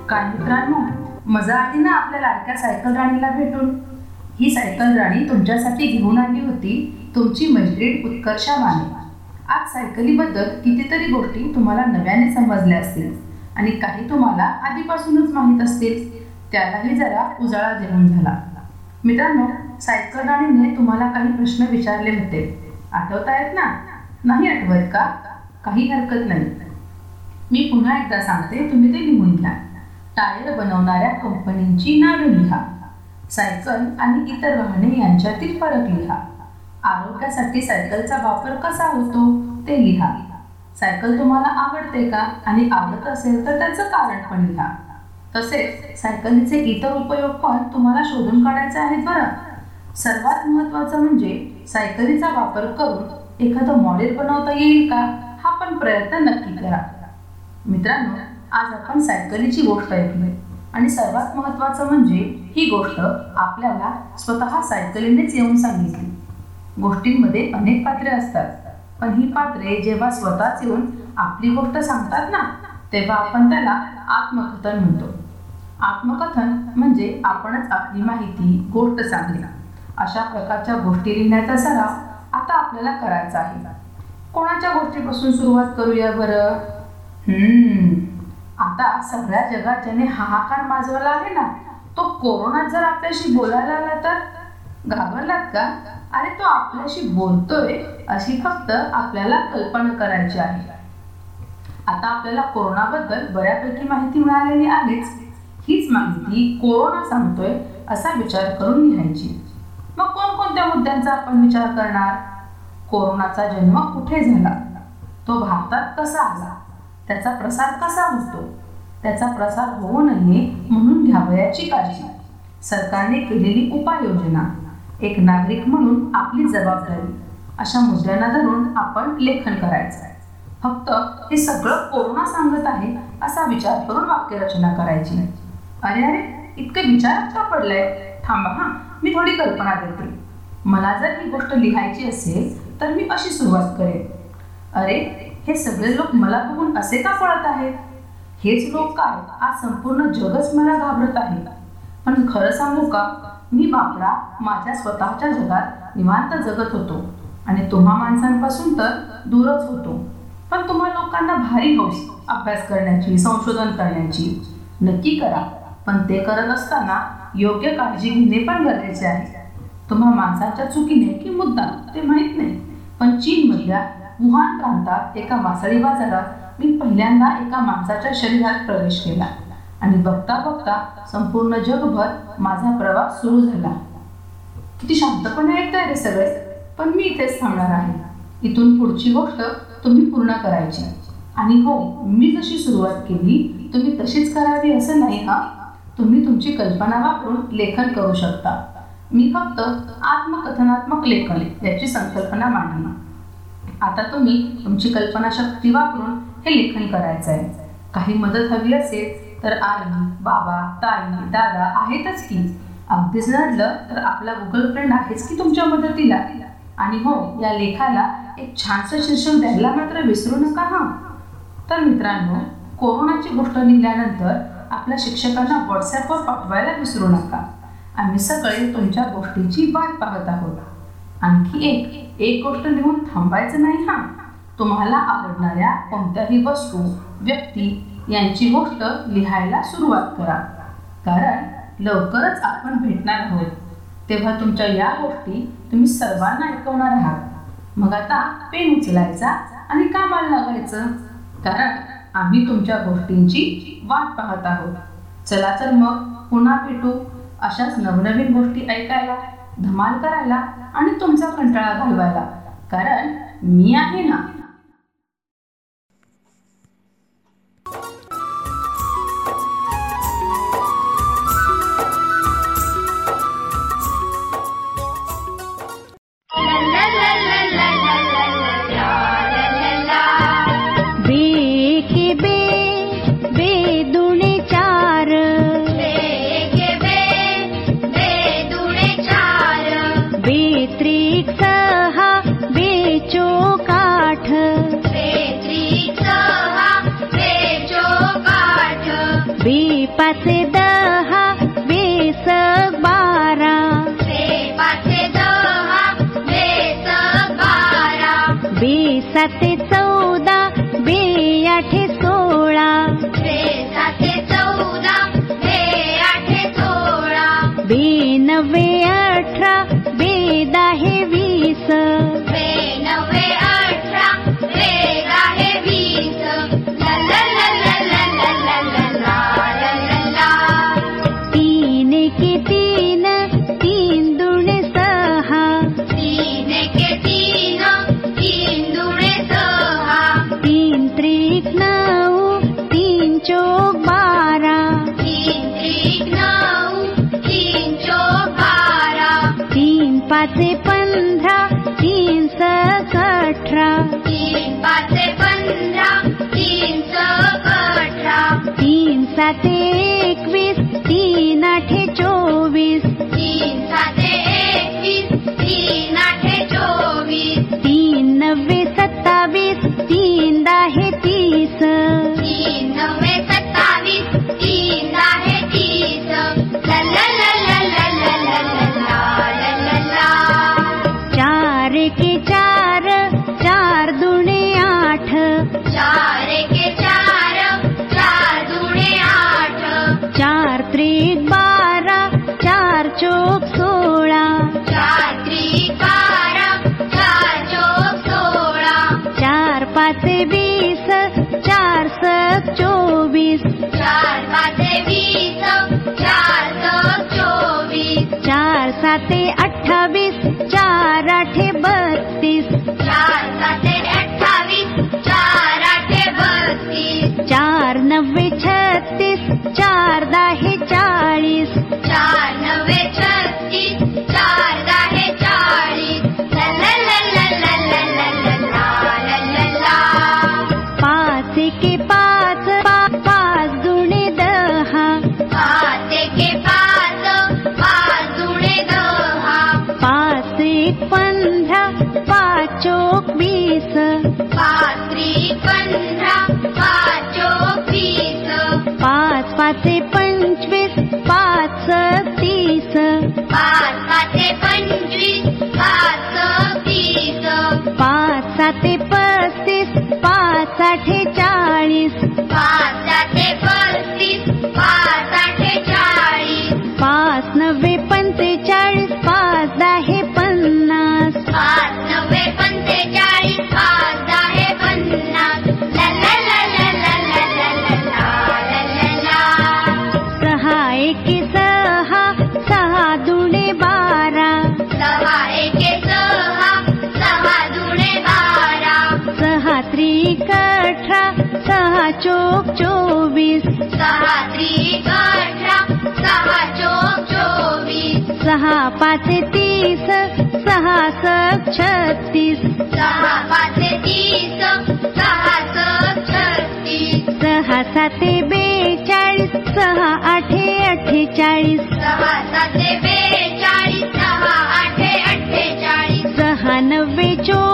काय मित्रांनो मजा आली ना आपल्या लाडक्या सायकल राणीला भेटून? ही सायकल राणी तुमच्यासाठी घेऊन आली होती तुमची मैत्रीण उत्कर्षा माने आज सायकलीबद्दल कितीतरी गोष्टी तुम्हाला नव्याने समजल्या असतील. आणि काही तुम्हाला आधीपासूनच माहीत असतील. त्यालाही जरा उजाळा देऊन झाला. मित्रांनो सायकल राणीने तुम्हाला काही प्रश्न विचारले होते. आठवतायत ना? नाही आठवत का? काही हरकत नाही. मी पुन्हा एकदा सांगते तुम्ही ते लिहून घ्या. टायर बनवणाऱ्या कंपनींची नावे लिहा. सायकल आणि इतर वाहने यांच्यातील फरक लिहा. आरोग्यासाठी सायकलचा वापर कसा होतो ते लिहा. सायकल तुम्हाला आवडते का आणि आवडत असेल तर त्याचं कारण पण लिहा. तसेच सायकलीचे इतर उपयोग पण तुम्हाला शोधून काढायचे आहेत बरं. सर्वात महत्त्वाचं म्हणजे सायकलीचा वापर करून एखादं मॉडेल बनवता येईल का? हा पण प्रयत्न नक्की करा. मित्रांनो आज आपण सायकलीची गोष्ट ऐकली. आणि सर्वात महत्त्वाचं म्हणजे ही गोष्ट आपल्याला स्वतः सायकलीनेच येऊन सांगितली. गोष्टींमध्ये अनेक पात्रे असतात. पण ही पात्रे जेव्हा स्वतःच येऊन आपली गोष्ट सांगतात ना तेव्हा आपण त्याला आत्मकथन म्हणतो. आत्मकथन म्हणजे आपणच आपली माहिती गोष्ट सांगणे. अशा प्रकारच्या गोष्टी लिहिण्याचा सराव आता आपल्याला करायचा आहे. कोणाच्या गोष्टीपासून सुरुवात करूया बरं? हम्म. आता सगळ्या जगात ज्याने हाहाकार माजवला आहे ना. तो कोरोना जर आपल्याशी बोलायला आला तर घाबरलात का? अरे तो आपल्याशी बोलतोय अशी फक्त आपल्याला कल्पना करायची आहे. आता आपल्याला कोरोनाबद्दल बऱ्यापैकी माहिती मिळालेली आहेच. हीच माहिती कोरोना सांगतोय असा विचार करून लिहायची. मग कोणकोणत्या मुद्द्यांचा आपण विचार करणार? कोरोनाचा जन्म कुठे झाला? तो भारतात कसा आला? त्याचा प्रसार कसा होतो? त्याचा प्रसार होऊ नये म्हणून घ्यावयाची काळजी सरकारने केलेली उपाययोजना. एक नागरिक म्हणून आपली जबाबदारी. अशा मुद्द्यांना धरून आपण लेखन करायचं आहे फक्त हे सगळं कोरोना सांगत आहे असा विचार करून वाक्यरचना करायची. अरे अरे इतके विचारात का पडलंय थांबा हा मी थोडी कल्पना देते. मला जर ही गोष्ट लिहायची असेल तर मी अशी सुरुवात करेन. अरे हे सगळे लोक मला बघून असे का पळत आहेत? हेच लोक काय आज संपूर्ण जगच मला घाबरत आहे. पण खरं सांगू का? मी बापडा माझ्या स्वतःच्या जगात निवांत जगत होतो. आणि तुम्हा माणसांपासून तर दूरच होतो. पण तुम्हा लोकांना भारी हौस अभ्यास करण्याची संशोधन करण्याची नक्की करा. पण ते करत असताना योग्य काळजी घेणे पण गरजेचे आहे. तुम्हा माणसाच्या चुकीने की मुद्दा ते माहीत नाही. पण चीनमधल्या वुहान प्रांतात एका मासळी बाजारात मी पहिल्यांदा एका माणसाच्या शरीरात प्रवेश केला. आणि बघता बघता संपूर्ण जगभर माझा प्रवास सुरू झाला. किती शांतपणे ऐकताय रे सगळे पण मी इथेच थांबणार आहे. इथून पुढची गोष्ट तुम्ही पूर्ण करायची. आणि हो मी जशी सुरुवात केली तुम्ही तशीच करावी असं नाही हा तुम्ही तुमची कल्पना वापरून लेखन करू शकता. मी फक्त आत्मकथनात्मक लेखन याची संकल्पना मांडली आता तुम्ही तुमची कल्पनाशक्ती वापरून हे लेखन करायचं आहे काही मदत हवी असेल तर आई बाबा ताई दादा आहेतच की. अगदीच नडलं तर आपला गुगल फ्रेंड आहेच की तुमच्या मदतीला. आणि हो या लेखाला एक छानसं शीर्षक द्यायला मात्र विसरू नका हा. तर मित्रांनो कोरोनाची गोष्ट लिहिल्यानंतर आपल्या शिक्षकांना व्हॉट्सॲपवर पाठवायला विसरू नका. आम्ही सगळे तुमच्या गोष्टीची वाट पाहत आहोत. आणखी एक एक गोष्ट लिहून थांबायचं नाही हा. तुम्हाला आवडणाऱ्या कोणत्याही वस्तू व्यक्ती यांची गोष्ट लिहायला सुरुवात करा. कारण लवकरच आपण भेटणार आहोत. तेव्हा तुमच्या या गोष्टी तुम्ही सर्वांना ऐकवणार आहात. मग आता पेन उचलायचा आणि कामाला लागायचं. कारण आम्ही तुमच्या गोष्टींची वाट पाहत आहोत. चला तर मग पुन्हा भेटू. अशाच नवनवीन गोष्टी ऐकायला धमाल करायला आणि तुमचा कंटाळा घालवायला. कारण मी आहे ना 就。बेचाळीस. सहा साते बेचाळीस सहा अठ्ठेचाळीस. सहा नव्वे चोवीस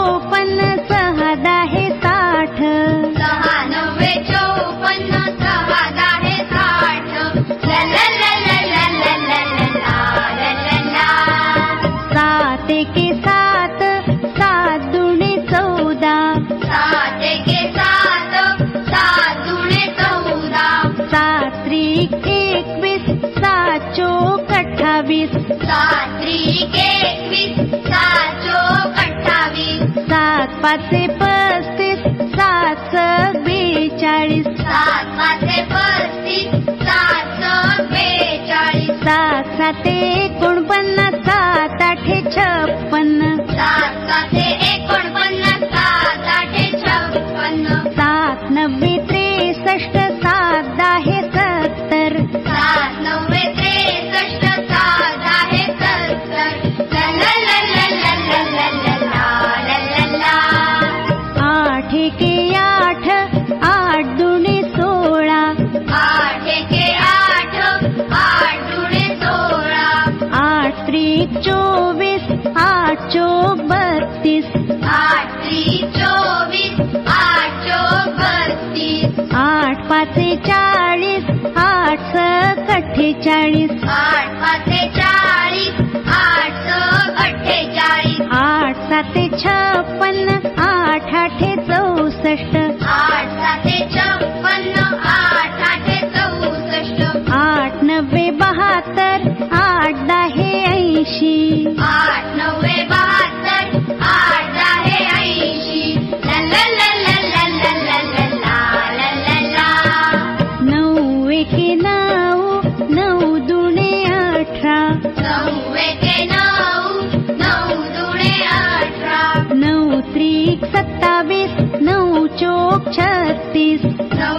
नौ चोक छत्तीस। नौ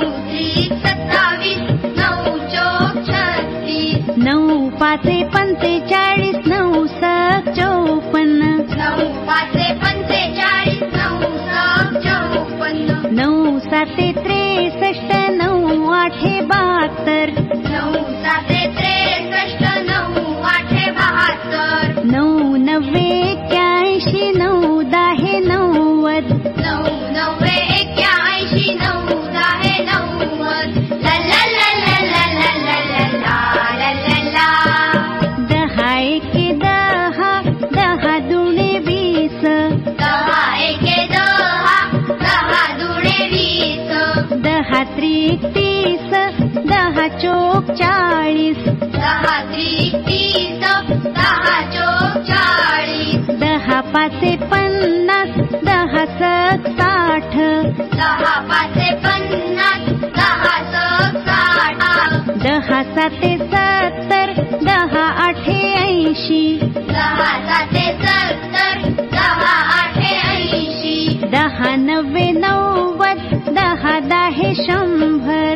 सत्तावीस नौ चोक छत्तीस। नौ पाचे पंचेचाळीस नऊ सात चौपन्न नऊ पाचे पंचेचाळीस नऊ सात चौपन्न नऊ सात त्रेसष्ट नऊ नासे बहात्तर। नऊ चौपन्ना त्रेसष्ट नऊ षष्ठ बहात्तर। नऊ नव्वे एक्क्याऐंशी नऊ दहा नव्वद तीस दहा चोक चाळीस दहा तीस दहा चोक चाळीस दहा पाचे पंधरा सक साठ दहा पाचे पन्नास दहा ऐषि साठ दहा साते सत्तर दहा आठे ऐंशी. दहा साते सत्तर दहा आठे ऐंशी. दहा नव्वे नव्वद दहा दहे शंभर.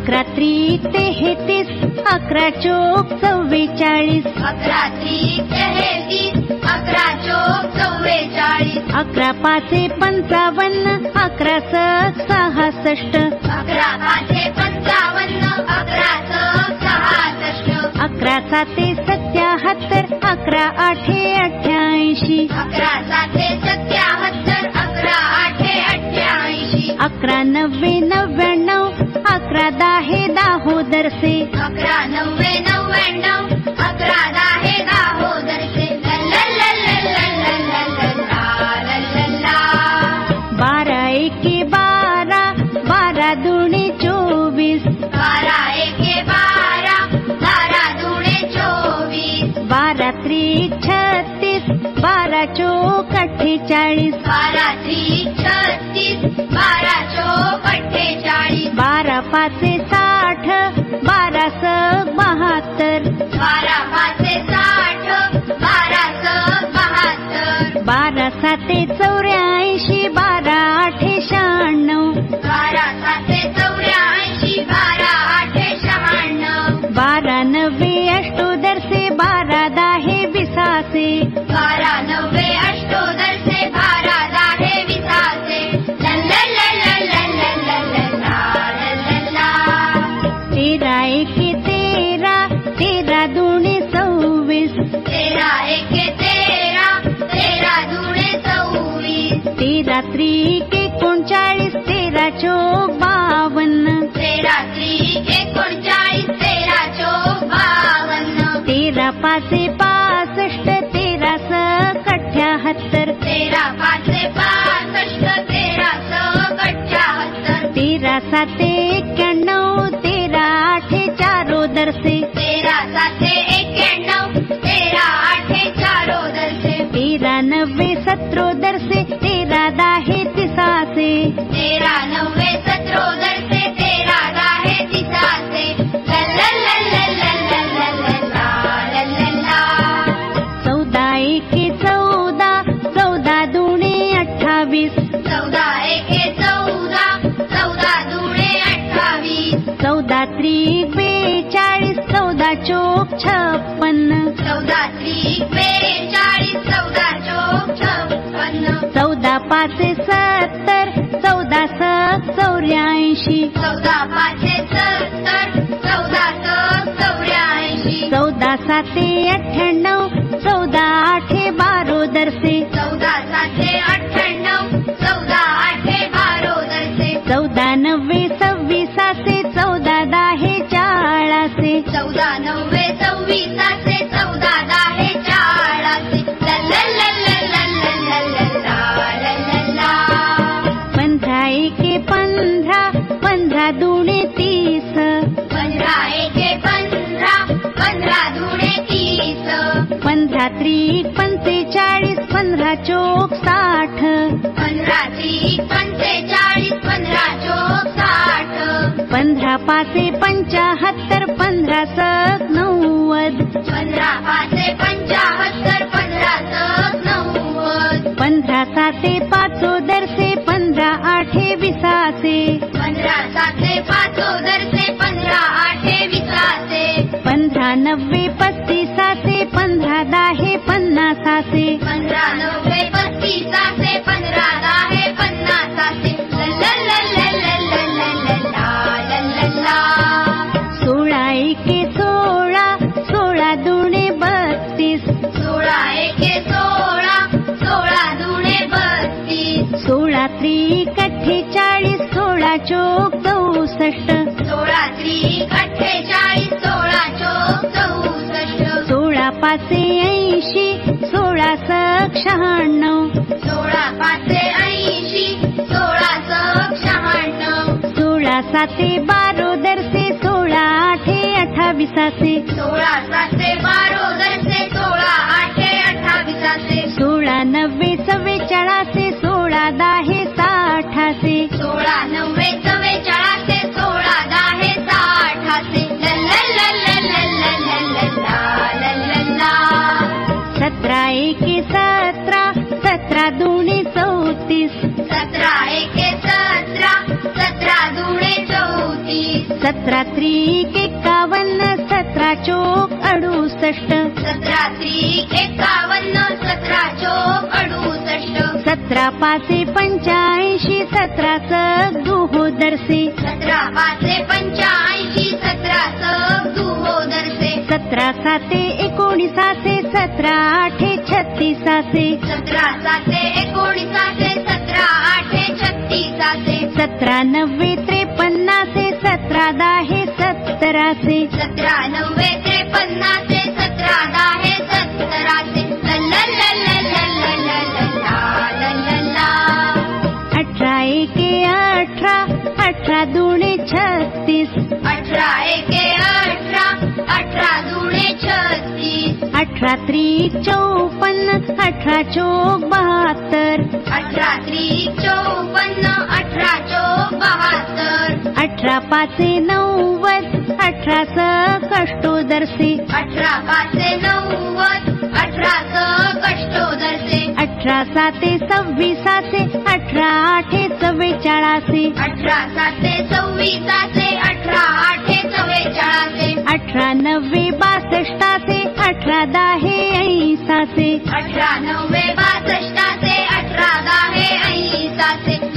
अकरा त्री तेहतीस अकरा चोक चव्वेचाळीस अकरा त्री तेहतीस अकरा चोक चव्वेचाळीस. अकरा पाच पंचावन्न अकरा सक सहासष्ट अकरा पाच पंचावन्न अकरा सक सहासष्ट. अकरा सात सत्याहत्तर अकरा आठे अठ्याऐंशी अकरा सात सत्याहत्तर अकरा आठे अठ्याऐंशी अकरा नव्वे नव्याण्णव अकरा दहा दाहे दाहोदरसे अकरा नव्वे साते चौऱ्याऐंशी तेरा चौदा त्रिक बेचाळीस चौदा चोक छप्पन्न चौदा पाचे सत्तर चौदा सक चौऱ्याऐंशी. चौदा पाचशे सत्तर चौदा सक चौऱ्याऐंशी. चौदा साते अठ्ठ्याण्णव. पंचेचाळीस पंधरा चोक साठ. पंधरा पाचे पंचाहत्तर पंधरा सक नव्वद. पंधरा पाचशे पंचाहत्तर पंधरा सक नव्वद. पंधरा साते पाचो दरसे पंधरा आठे विसासे पंधरा सातशे पाचो दरसे पंधरा आठे विसाचे. पंधरा नव्वे पस्तीसाचे पंधरा दाहे पन्नासाचे पंधरा नव्वे पस्तीसाचे पंधरा सोळा त्रिक अठ्ठेचाळीस सोळा चोक चौसष्ट. सोळा त्रिक अठ्ठेचाळीस सोळा चोक चौसष्ट. सोळा पाचे ऐंशी सोळा सक शहाण्णव सोळा पाचशे ऐंशी सोळा सक शहाण्णव सोळा साते बारो दरसे सोळा आठे अठ्ठावीसाचे सोळा सातशे बारो दरसे सोळा आठे अठ्ठावीसाचे सोळा नव्वे चव्वेचाळासे सोळा दाहे सतरा त्रिक एकावन्न सतरा चोक अडुसष्ट. सतरा त्रिक एकावन्न सतरा चोक अडुसष्ट सतरा पाचे पंच्याऐंशी सतरा सक दुहो दरसे सतरा पाचे पंच्याऐंशी सतरा साते एकोणीसाचे सतरा आठे छत्तीसाचे सतरा सातशे एकोणीसाचे सतरा आठे छत्तीसाचे सतरा नव्वे त्रेपन्नासे सतरा दाहे सत्तराचे सतरा नव्वे त्रेपन्नाचे सतरा दहा सत्तराचे अठरा दुणे छत्तीस. अठरा एके अठरा अठरा दुणे छत्तीस. अठरा त्रिक चौपन्न अठरा चोक बहात्तर. अठरा त्रिक चौपन्न अठरा चोक बहात्तर. अठरा पाचे नव्वद अठरा कष्टोदरसे. अठरा पाचे नव्वद अठरा कष्टोदरसे. अठरा साते सव्वीसाचे अठरा आठे चव्वेचाळासे. अठरा साते सव्वीसाचे अठरा आठे चव्वेचाळाचे अठरा नव्वे बासष्टाचे अठरा दाहे ऐसाचे अठरा नव्वे बासष्टाचे अठरा दहा ऐसाचे.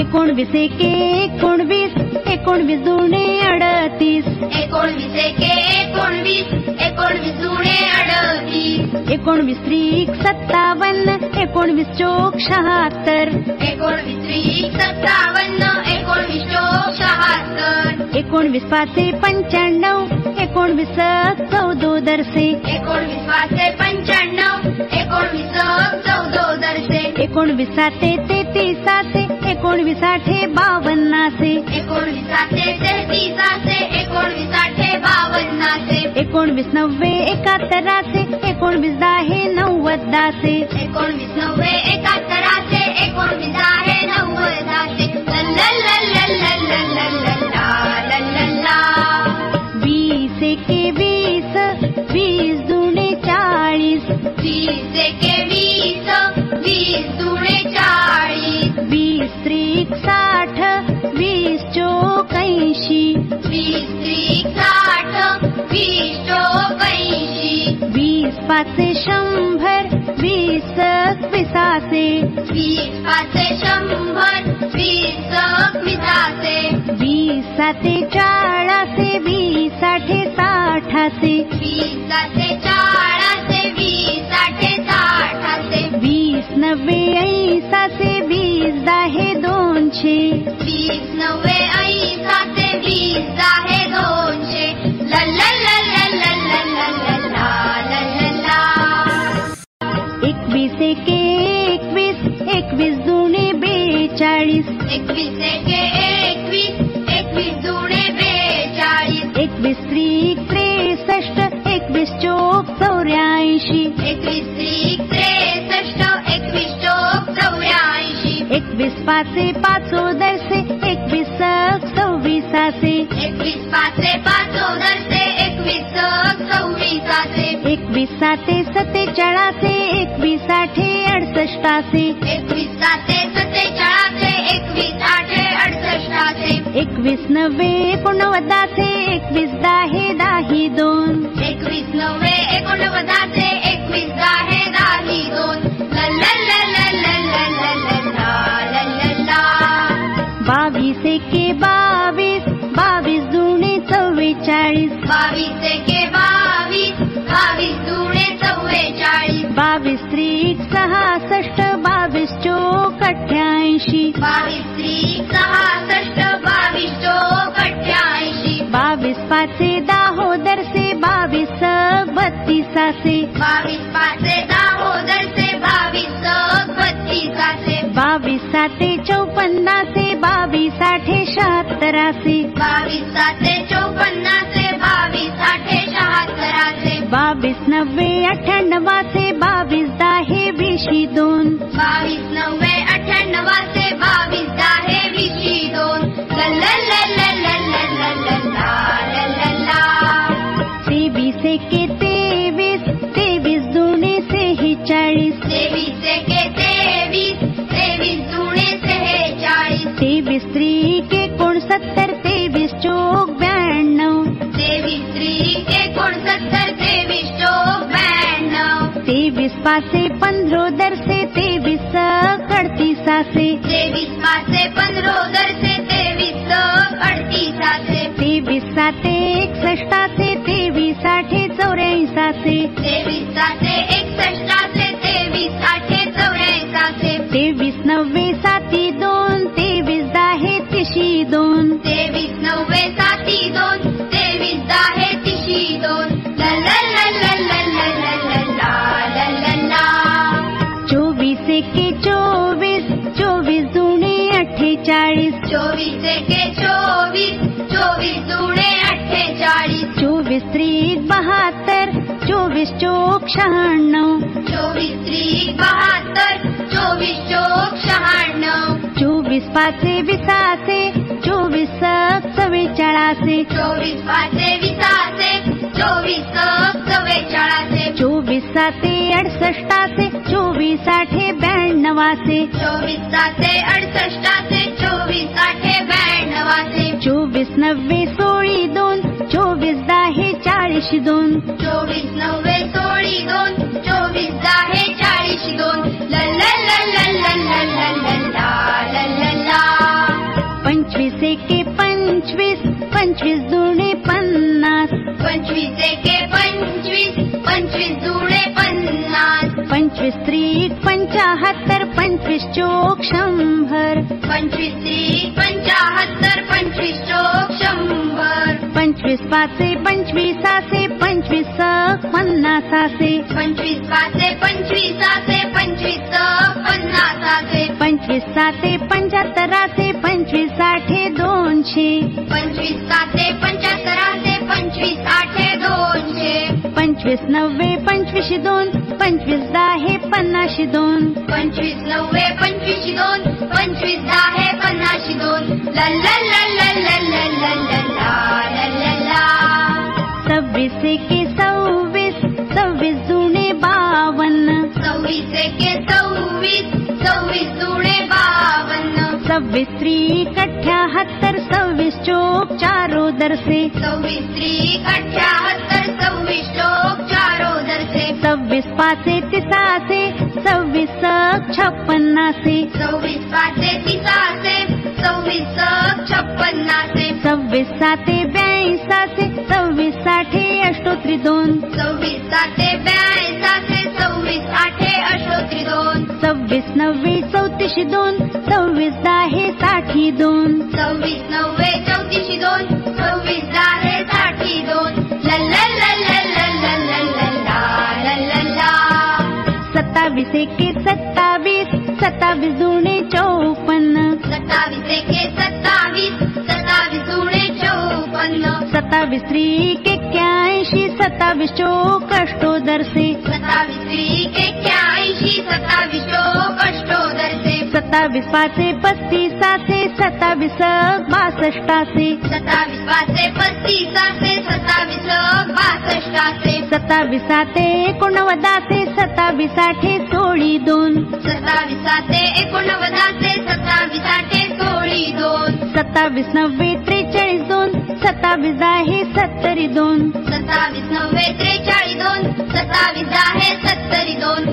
एकोणवीस एके एकोणवीस एकोणवीस दुणे अडतीस. एकोणवीस एके एकोणवीस एकोणवीस जुने अडतीस. एकोणवीस त्रिक सत्तावन्न एकोणवीस चोक शहात्तर. एकोणवीस त्रिक सत्तावन्न एकोणवीस पाचे पंच्याण्णव एकोणवीस चौदोदरसे एकोणवीस पाचशे पंच्याण्णव एकोणवीस चौदोदरशे एकोणवीस साते तेहतीसाचे एकोणवीस आठे बावन्नाचे एकोणवीस सातशे तेहतीसाचे एकोणवीस आठशे बावन्नाचे एकोणवीस नव्वे एकाहत्तराचे एकोणवीस दाहे नव्वदाचे एकोणवीस नव्वे एकाहत्तराचे एकोणवीस आहे नव्वदाचे लल्लल्लल्लल्लल्लल्लल्ला. वीस त्रिक साठ वीस ऐंशी वीस त्रिक साठ वीस पाचे शंभर वीस एकविसाचे वीस पाचशे शंभर वीस एकविसाचे वीस साते चाळाचे वीस आठे साठाचे वीस सातशे चाळाचे वीस आठे साठाचे वीस नव्वे ऐसाचे वीस दाहे दोनशे वीस नव्वे ऐसाचे वीस आहे दोनशे. एकवीस एके एकवीस एकवीस दुणे बेचाळीस एकवीस एके एकवीस एकवीस चोक चौऱ्याऐंशी एकवीस त्रिक त्रेसष्ट एकवीस चोक चौऱ्याऐंशी एकवीस पाचे पाचोदरसे एकवीस सक सव्वीसाचे एकवीस पाचशे पाचोदरचे एकवीस सव्वीसाचे एकवीस साते सत्तेचाळाचे एकवीस आठे अडसष्टाचे एकवीस साते सत्तेचाळाचे एकवीस आठे अडसष्टाचे एकवीस नव्वे एकोणवदाचे एकवीस दाहे दाही दोन से बावीस पाचे दामोदर से बावीस पच्चीसा से बावीस साते चौपन्ना से बावीस आठे शहात्तरा से बावीस साते चौपन्ना से बावीस आठे शहात्तरा से बावीस नव्वे अठ्ठ्याण्णवा से बावीस दाहे विशी दोन बावीस नव्वे अठ्ठ्याण्णवा से बावीस दाहे विशी दोन तेवीस एके पासे पंद्रोदर से तेवीस अड़तीस तेवीस पासे पंद्रोदर से तेवीस अडतीसासे तेवीस साते से तेवीस आठे चौऱ्याऐंसासे तेवीस साते से तेवीस आठे चौऱ्याऐंसासे तेवीस चोवीस एके चोवीस चोवीस जुने अठ्ठेचाळीस चोवीस त्रिक बहात्तर चोवीस चोक शहाण्णव चोवीस त्रिक बहात्तर चोवीस चोक शहाण्णव चोवीस पाचे विसाचे चोवीस सक चव्वेचाळाचे चोवीस पाचे विसाचे चोवीस अडसष्टाचे चोवीस आठे ब्याण्णवाचे चोवीस अडसष्टाचे चोवीस आठे ब्याण्णवाचे चोवीस नव्वे सोळी दोन चोवीस दहा चाळीस दोन चोवीस नव्वे सोळी दोन चोवीस दहा चाळीस दोन पंचवीस एके पंचवीस पंचवीस दोन पंचवीस एके पंचवीस पंचवीस जुळे पन्नास. पंचवीस त्रिक पंचाहत्तर पंचवीस चोक शंभर. पंचवीस त्रिक पंचाहत्तर पंचवीस चोक शंभर. पंचवीस पाचे पंचवीसाचे पंचवीस सक पन्नासाचे पंचवीस पाचे पंचवीसाचे पंचवीस पन्नासाचे पंचवीस साते पंच्याहत्तराचे पंचवीस साठे दोनशे. पंचवीस साते पंच्याहत्तराचे एकवीस आठे दोनशे पंचवीस नवे पंचवीस दोन पंचवीस दहा हे दोन पंचवीस नवे पंचवीस दोन पंचवीस दहा हे पन्नाशी दोन सव्वीस एके सव्वीस सव्वीस दोन बावन्न सव्वीस एके सव्वीस सव्वीस जुळे बावन्न सव्वीस त्रिक अठ्याहत्तर सव्वीस चोक चारो दरसे सव्वीस सव्वीस चोक चारो सव्वीस पाचे सव्वीस सक छप्पन्नासे सव्वीस पाचे तिसाचे सव्वीस छप्पन्न सव्वीस साते साते सव्वीस साठे दोन सव्वीस साते ब्याऐंशी साते सव्वीस आठे दोन सव्वीस नव्वे दोन सव्वीससाठी दोन सव्वीस नव्वे दोन सव्वीससाठी दोन सत्तावीस एके सत्तावीस सत्तावीस जुने चौपन्न एके सत्तावीस सत्तावीस जुळे चौपन्न. सत्तावीस त्रिक एक्क्याऐंशी सत्तावीस चोक अष्टोदरसे सत्तावीस एक्क्याऐंशी सत्तावीस चोक अष्टोदरचे सत्तावीस पाचे पस्तीसाचे सत्तावीस बासष्टाचे सत्तावीस पाचे पस्तीसाचे सत्तावीस बासष्टाचे सत्तावीस साते एकोणवदाचे सत्तावीस आठे सोळी दोन. सत्तावीस साते एकोणवदाचे सत्तावीस आठे सोळी दोन. सत्तावीस नव्वे त्रेचाळीस दोन सत्तावीस दहा सत्तरी दोन. सत्तावीस नव्वे त्रेचाळीस दोन सत्तावीस दहा सत्तरी दोन.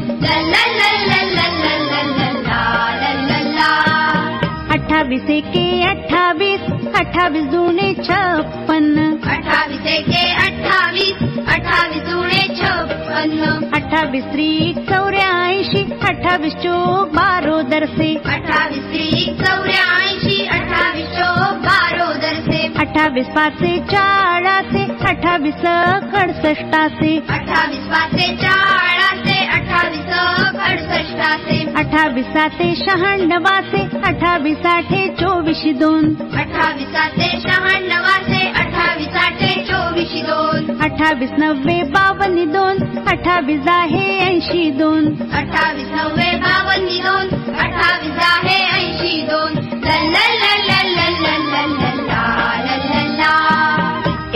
अट्ठाईस के अट्ठाईस अठावीस दूने छप्पन। अट्ठाईस के अट्ठाईस अट्ठाईस दूने छप्पन। अट्ठाईस त्रिक चौऱ्याऐंशी अट्ठाईस चौक बारो दरसे। अट्ठाईस त्रिक चौऱ्याऐंशी अट्ठाईस चौक बारो दरसे। अट्ठाईस पाचे चाळासे अट्ठावीस अडसष्टासे अट्ठावीस पाचे चाळासे अहे अस् चोवि अहे चोवि अस्वे बावन्नि दोन् अहं दोन्। अस् ने बीसहे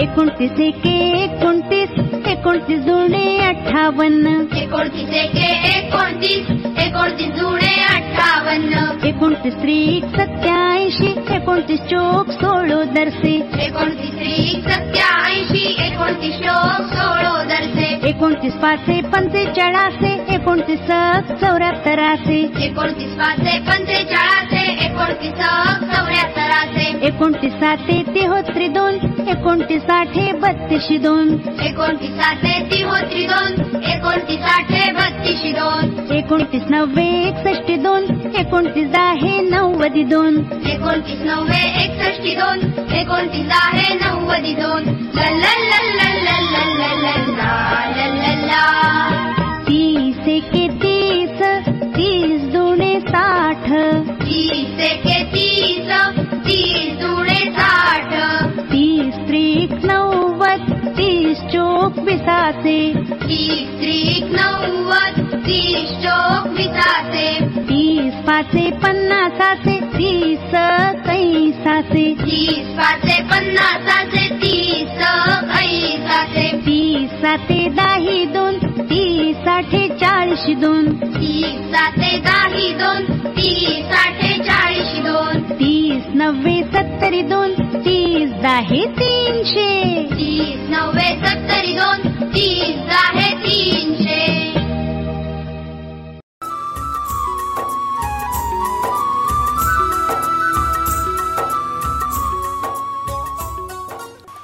एकोणतीस एके एकोणतीस एकोणतीस जुने अठ्ठावन्न. एकोणतीस एके एकोणतीस एकोणतीस जुळे अठ्ठावन्न. एकोणतीस त्रिक सत्याऐंशी एकोणतीस चोक सोळो दरसे. एकोणतीस त्रिक सत्याऐंशी एकोणतीस चोक सोळो दरचे एकोणतीस पाचे पंचेचाळाचे एकोणतीस चौऱ्याहत्तराचे एकोणतीस पाचशे पंचेचाळाचे एकोणतीस चौऱ्याहत्तराचे एकोणतीस साते तेहोत्री दोन एकोणतीस आठे बत्तीस दोन एकोणतीस आठे तिहोत्री दोन एकोणतीस आठे बत्तीस दोन एकोणतीस नव्वे एकसष्टी दोन एकोणतीस आहे नव्वदी दोन एकोणतीस नव्वे एकसष्टी दोन एकोणतीस आहे नव्वदी दोन तीस एके तीस तीस दुणे साठ तीस एके तीस तीस दुणे साठ तीस चोक तीस चोक विसाचे तीस पाचे पन्नासाचे तीस कैसाचे तीस पाचे पन्नासाचे तीस ऐसाचे तीस साते दाही दोन तीस आठे चाळीस दोन. तीस साते दाही दोन तीस आठे चाळीस दोन. तीस नव्वे सत्तरी दोन तीस दाहे तीनशे. तीस नव्वे सत्तरी दोन तीस आहे तीनशे.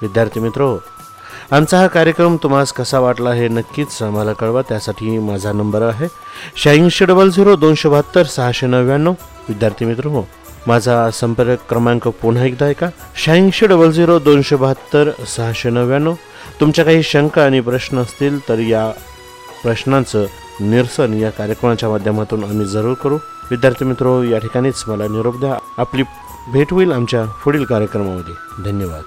विद्यार्थी मित्र आमचा हा कार्यक्रम तुम्हाला कसा वाटला हे नक्कीच आम्हाला कळवा. त्यासाठी माझा नंबर आहे शहाऐंशी डबल झिरो दोनशे बहात्तर सहाशे नव्याण्णव. विद्यार्थी मित्र हो माझा संपर्क क्रमांक पुन्हा एकदा ऐका. शहाऐंशी डबल झिरो दोनशे बहात्तर सहाशे नव्याण्णव. तुमच्या काही शंका आणि प्रश्न असतील तर या प्रश्नांचं निरसन या कार्यक्रमाच्या माध्यमातून आम्ही जरूर करू. विद्यार्थी मित्र या ठिकाणीच मला निरोप द्या. आपली भेट होईल आमच्या पुढील कार्यक्रमामध्ये. धन्यवाद.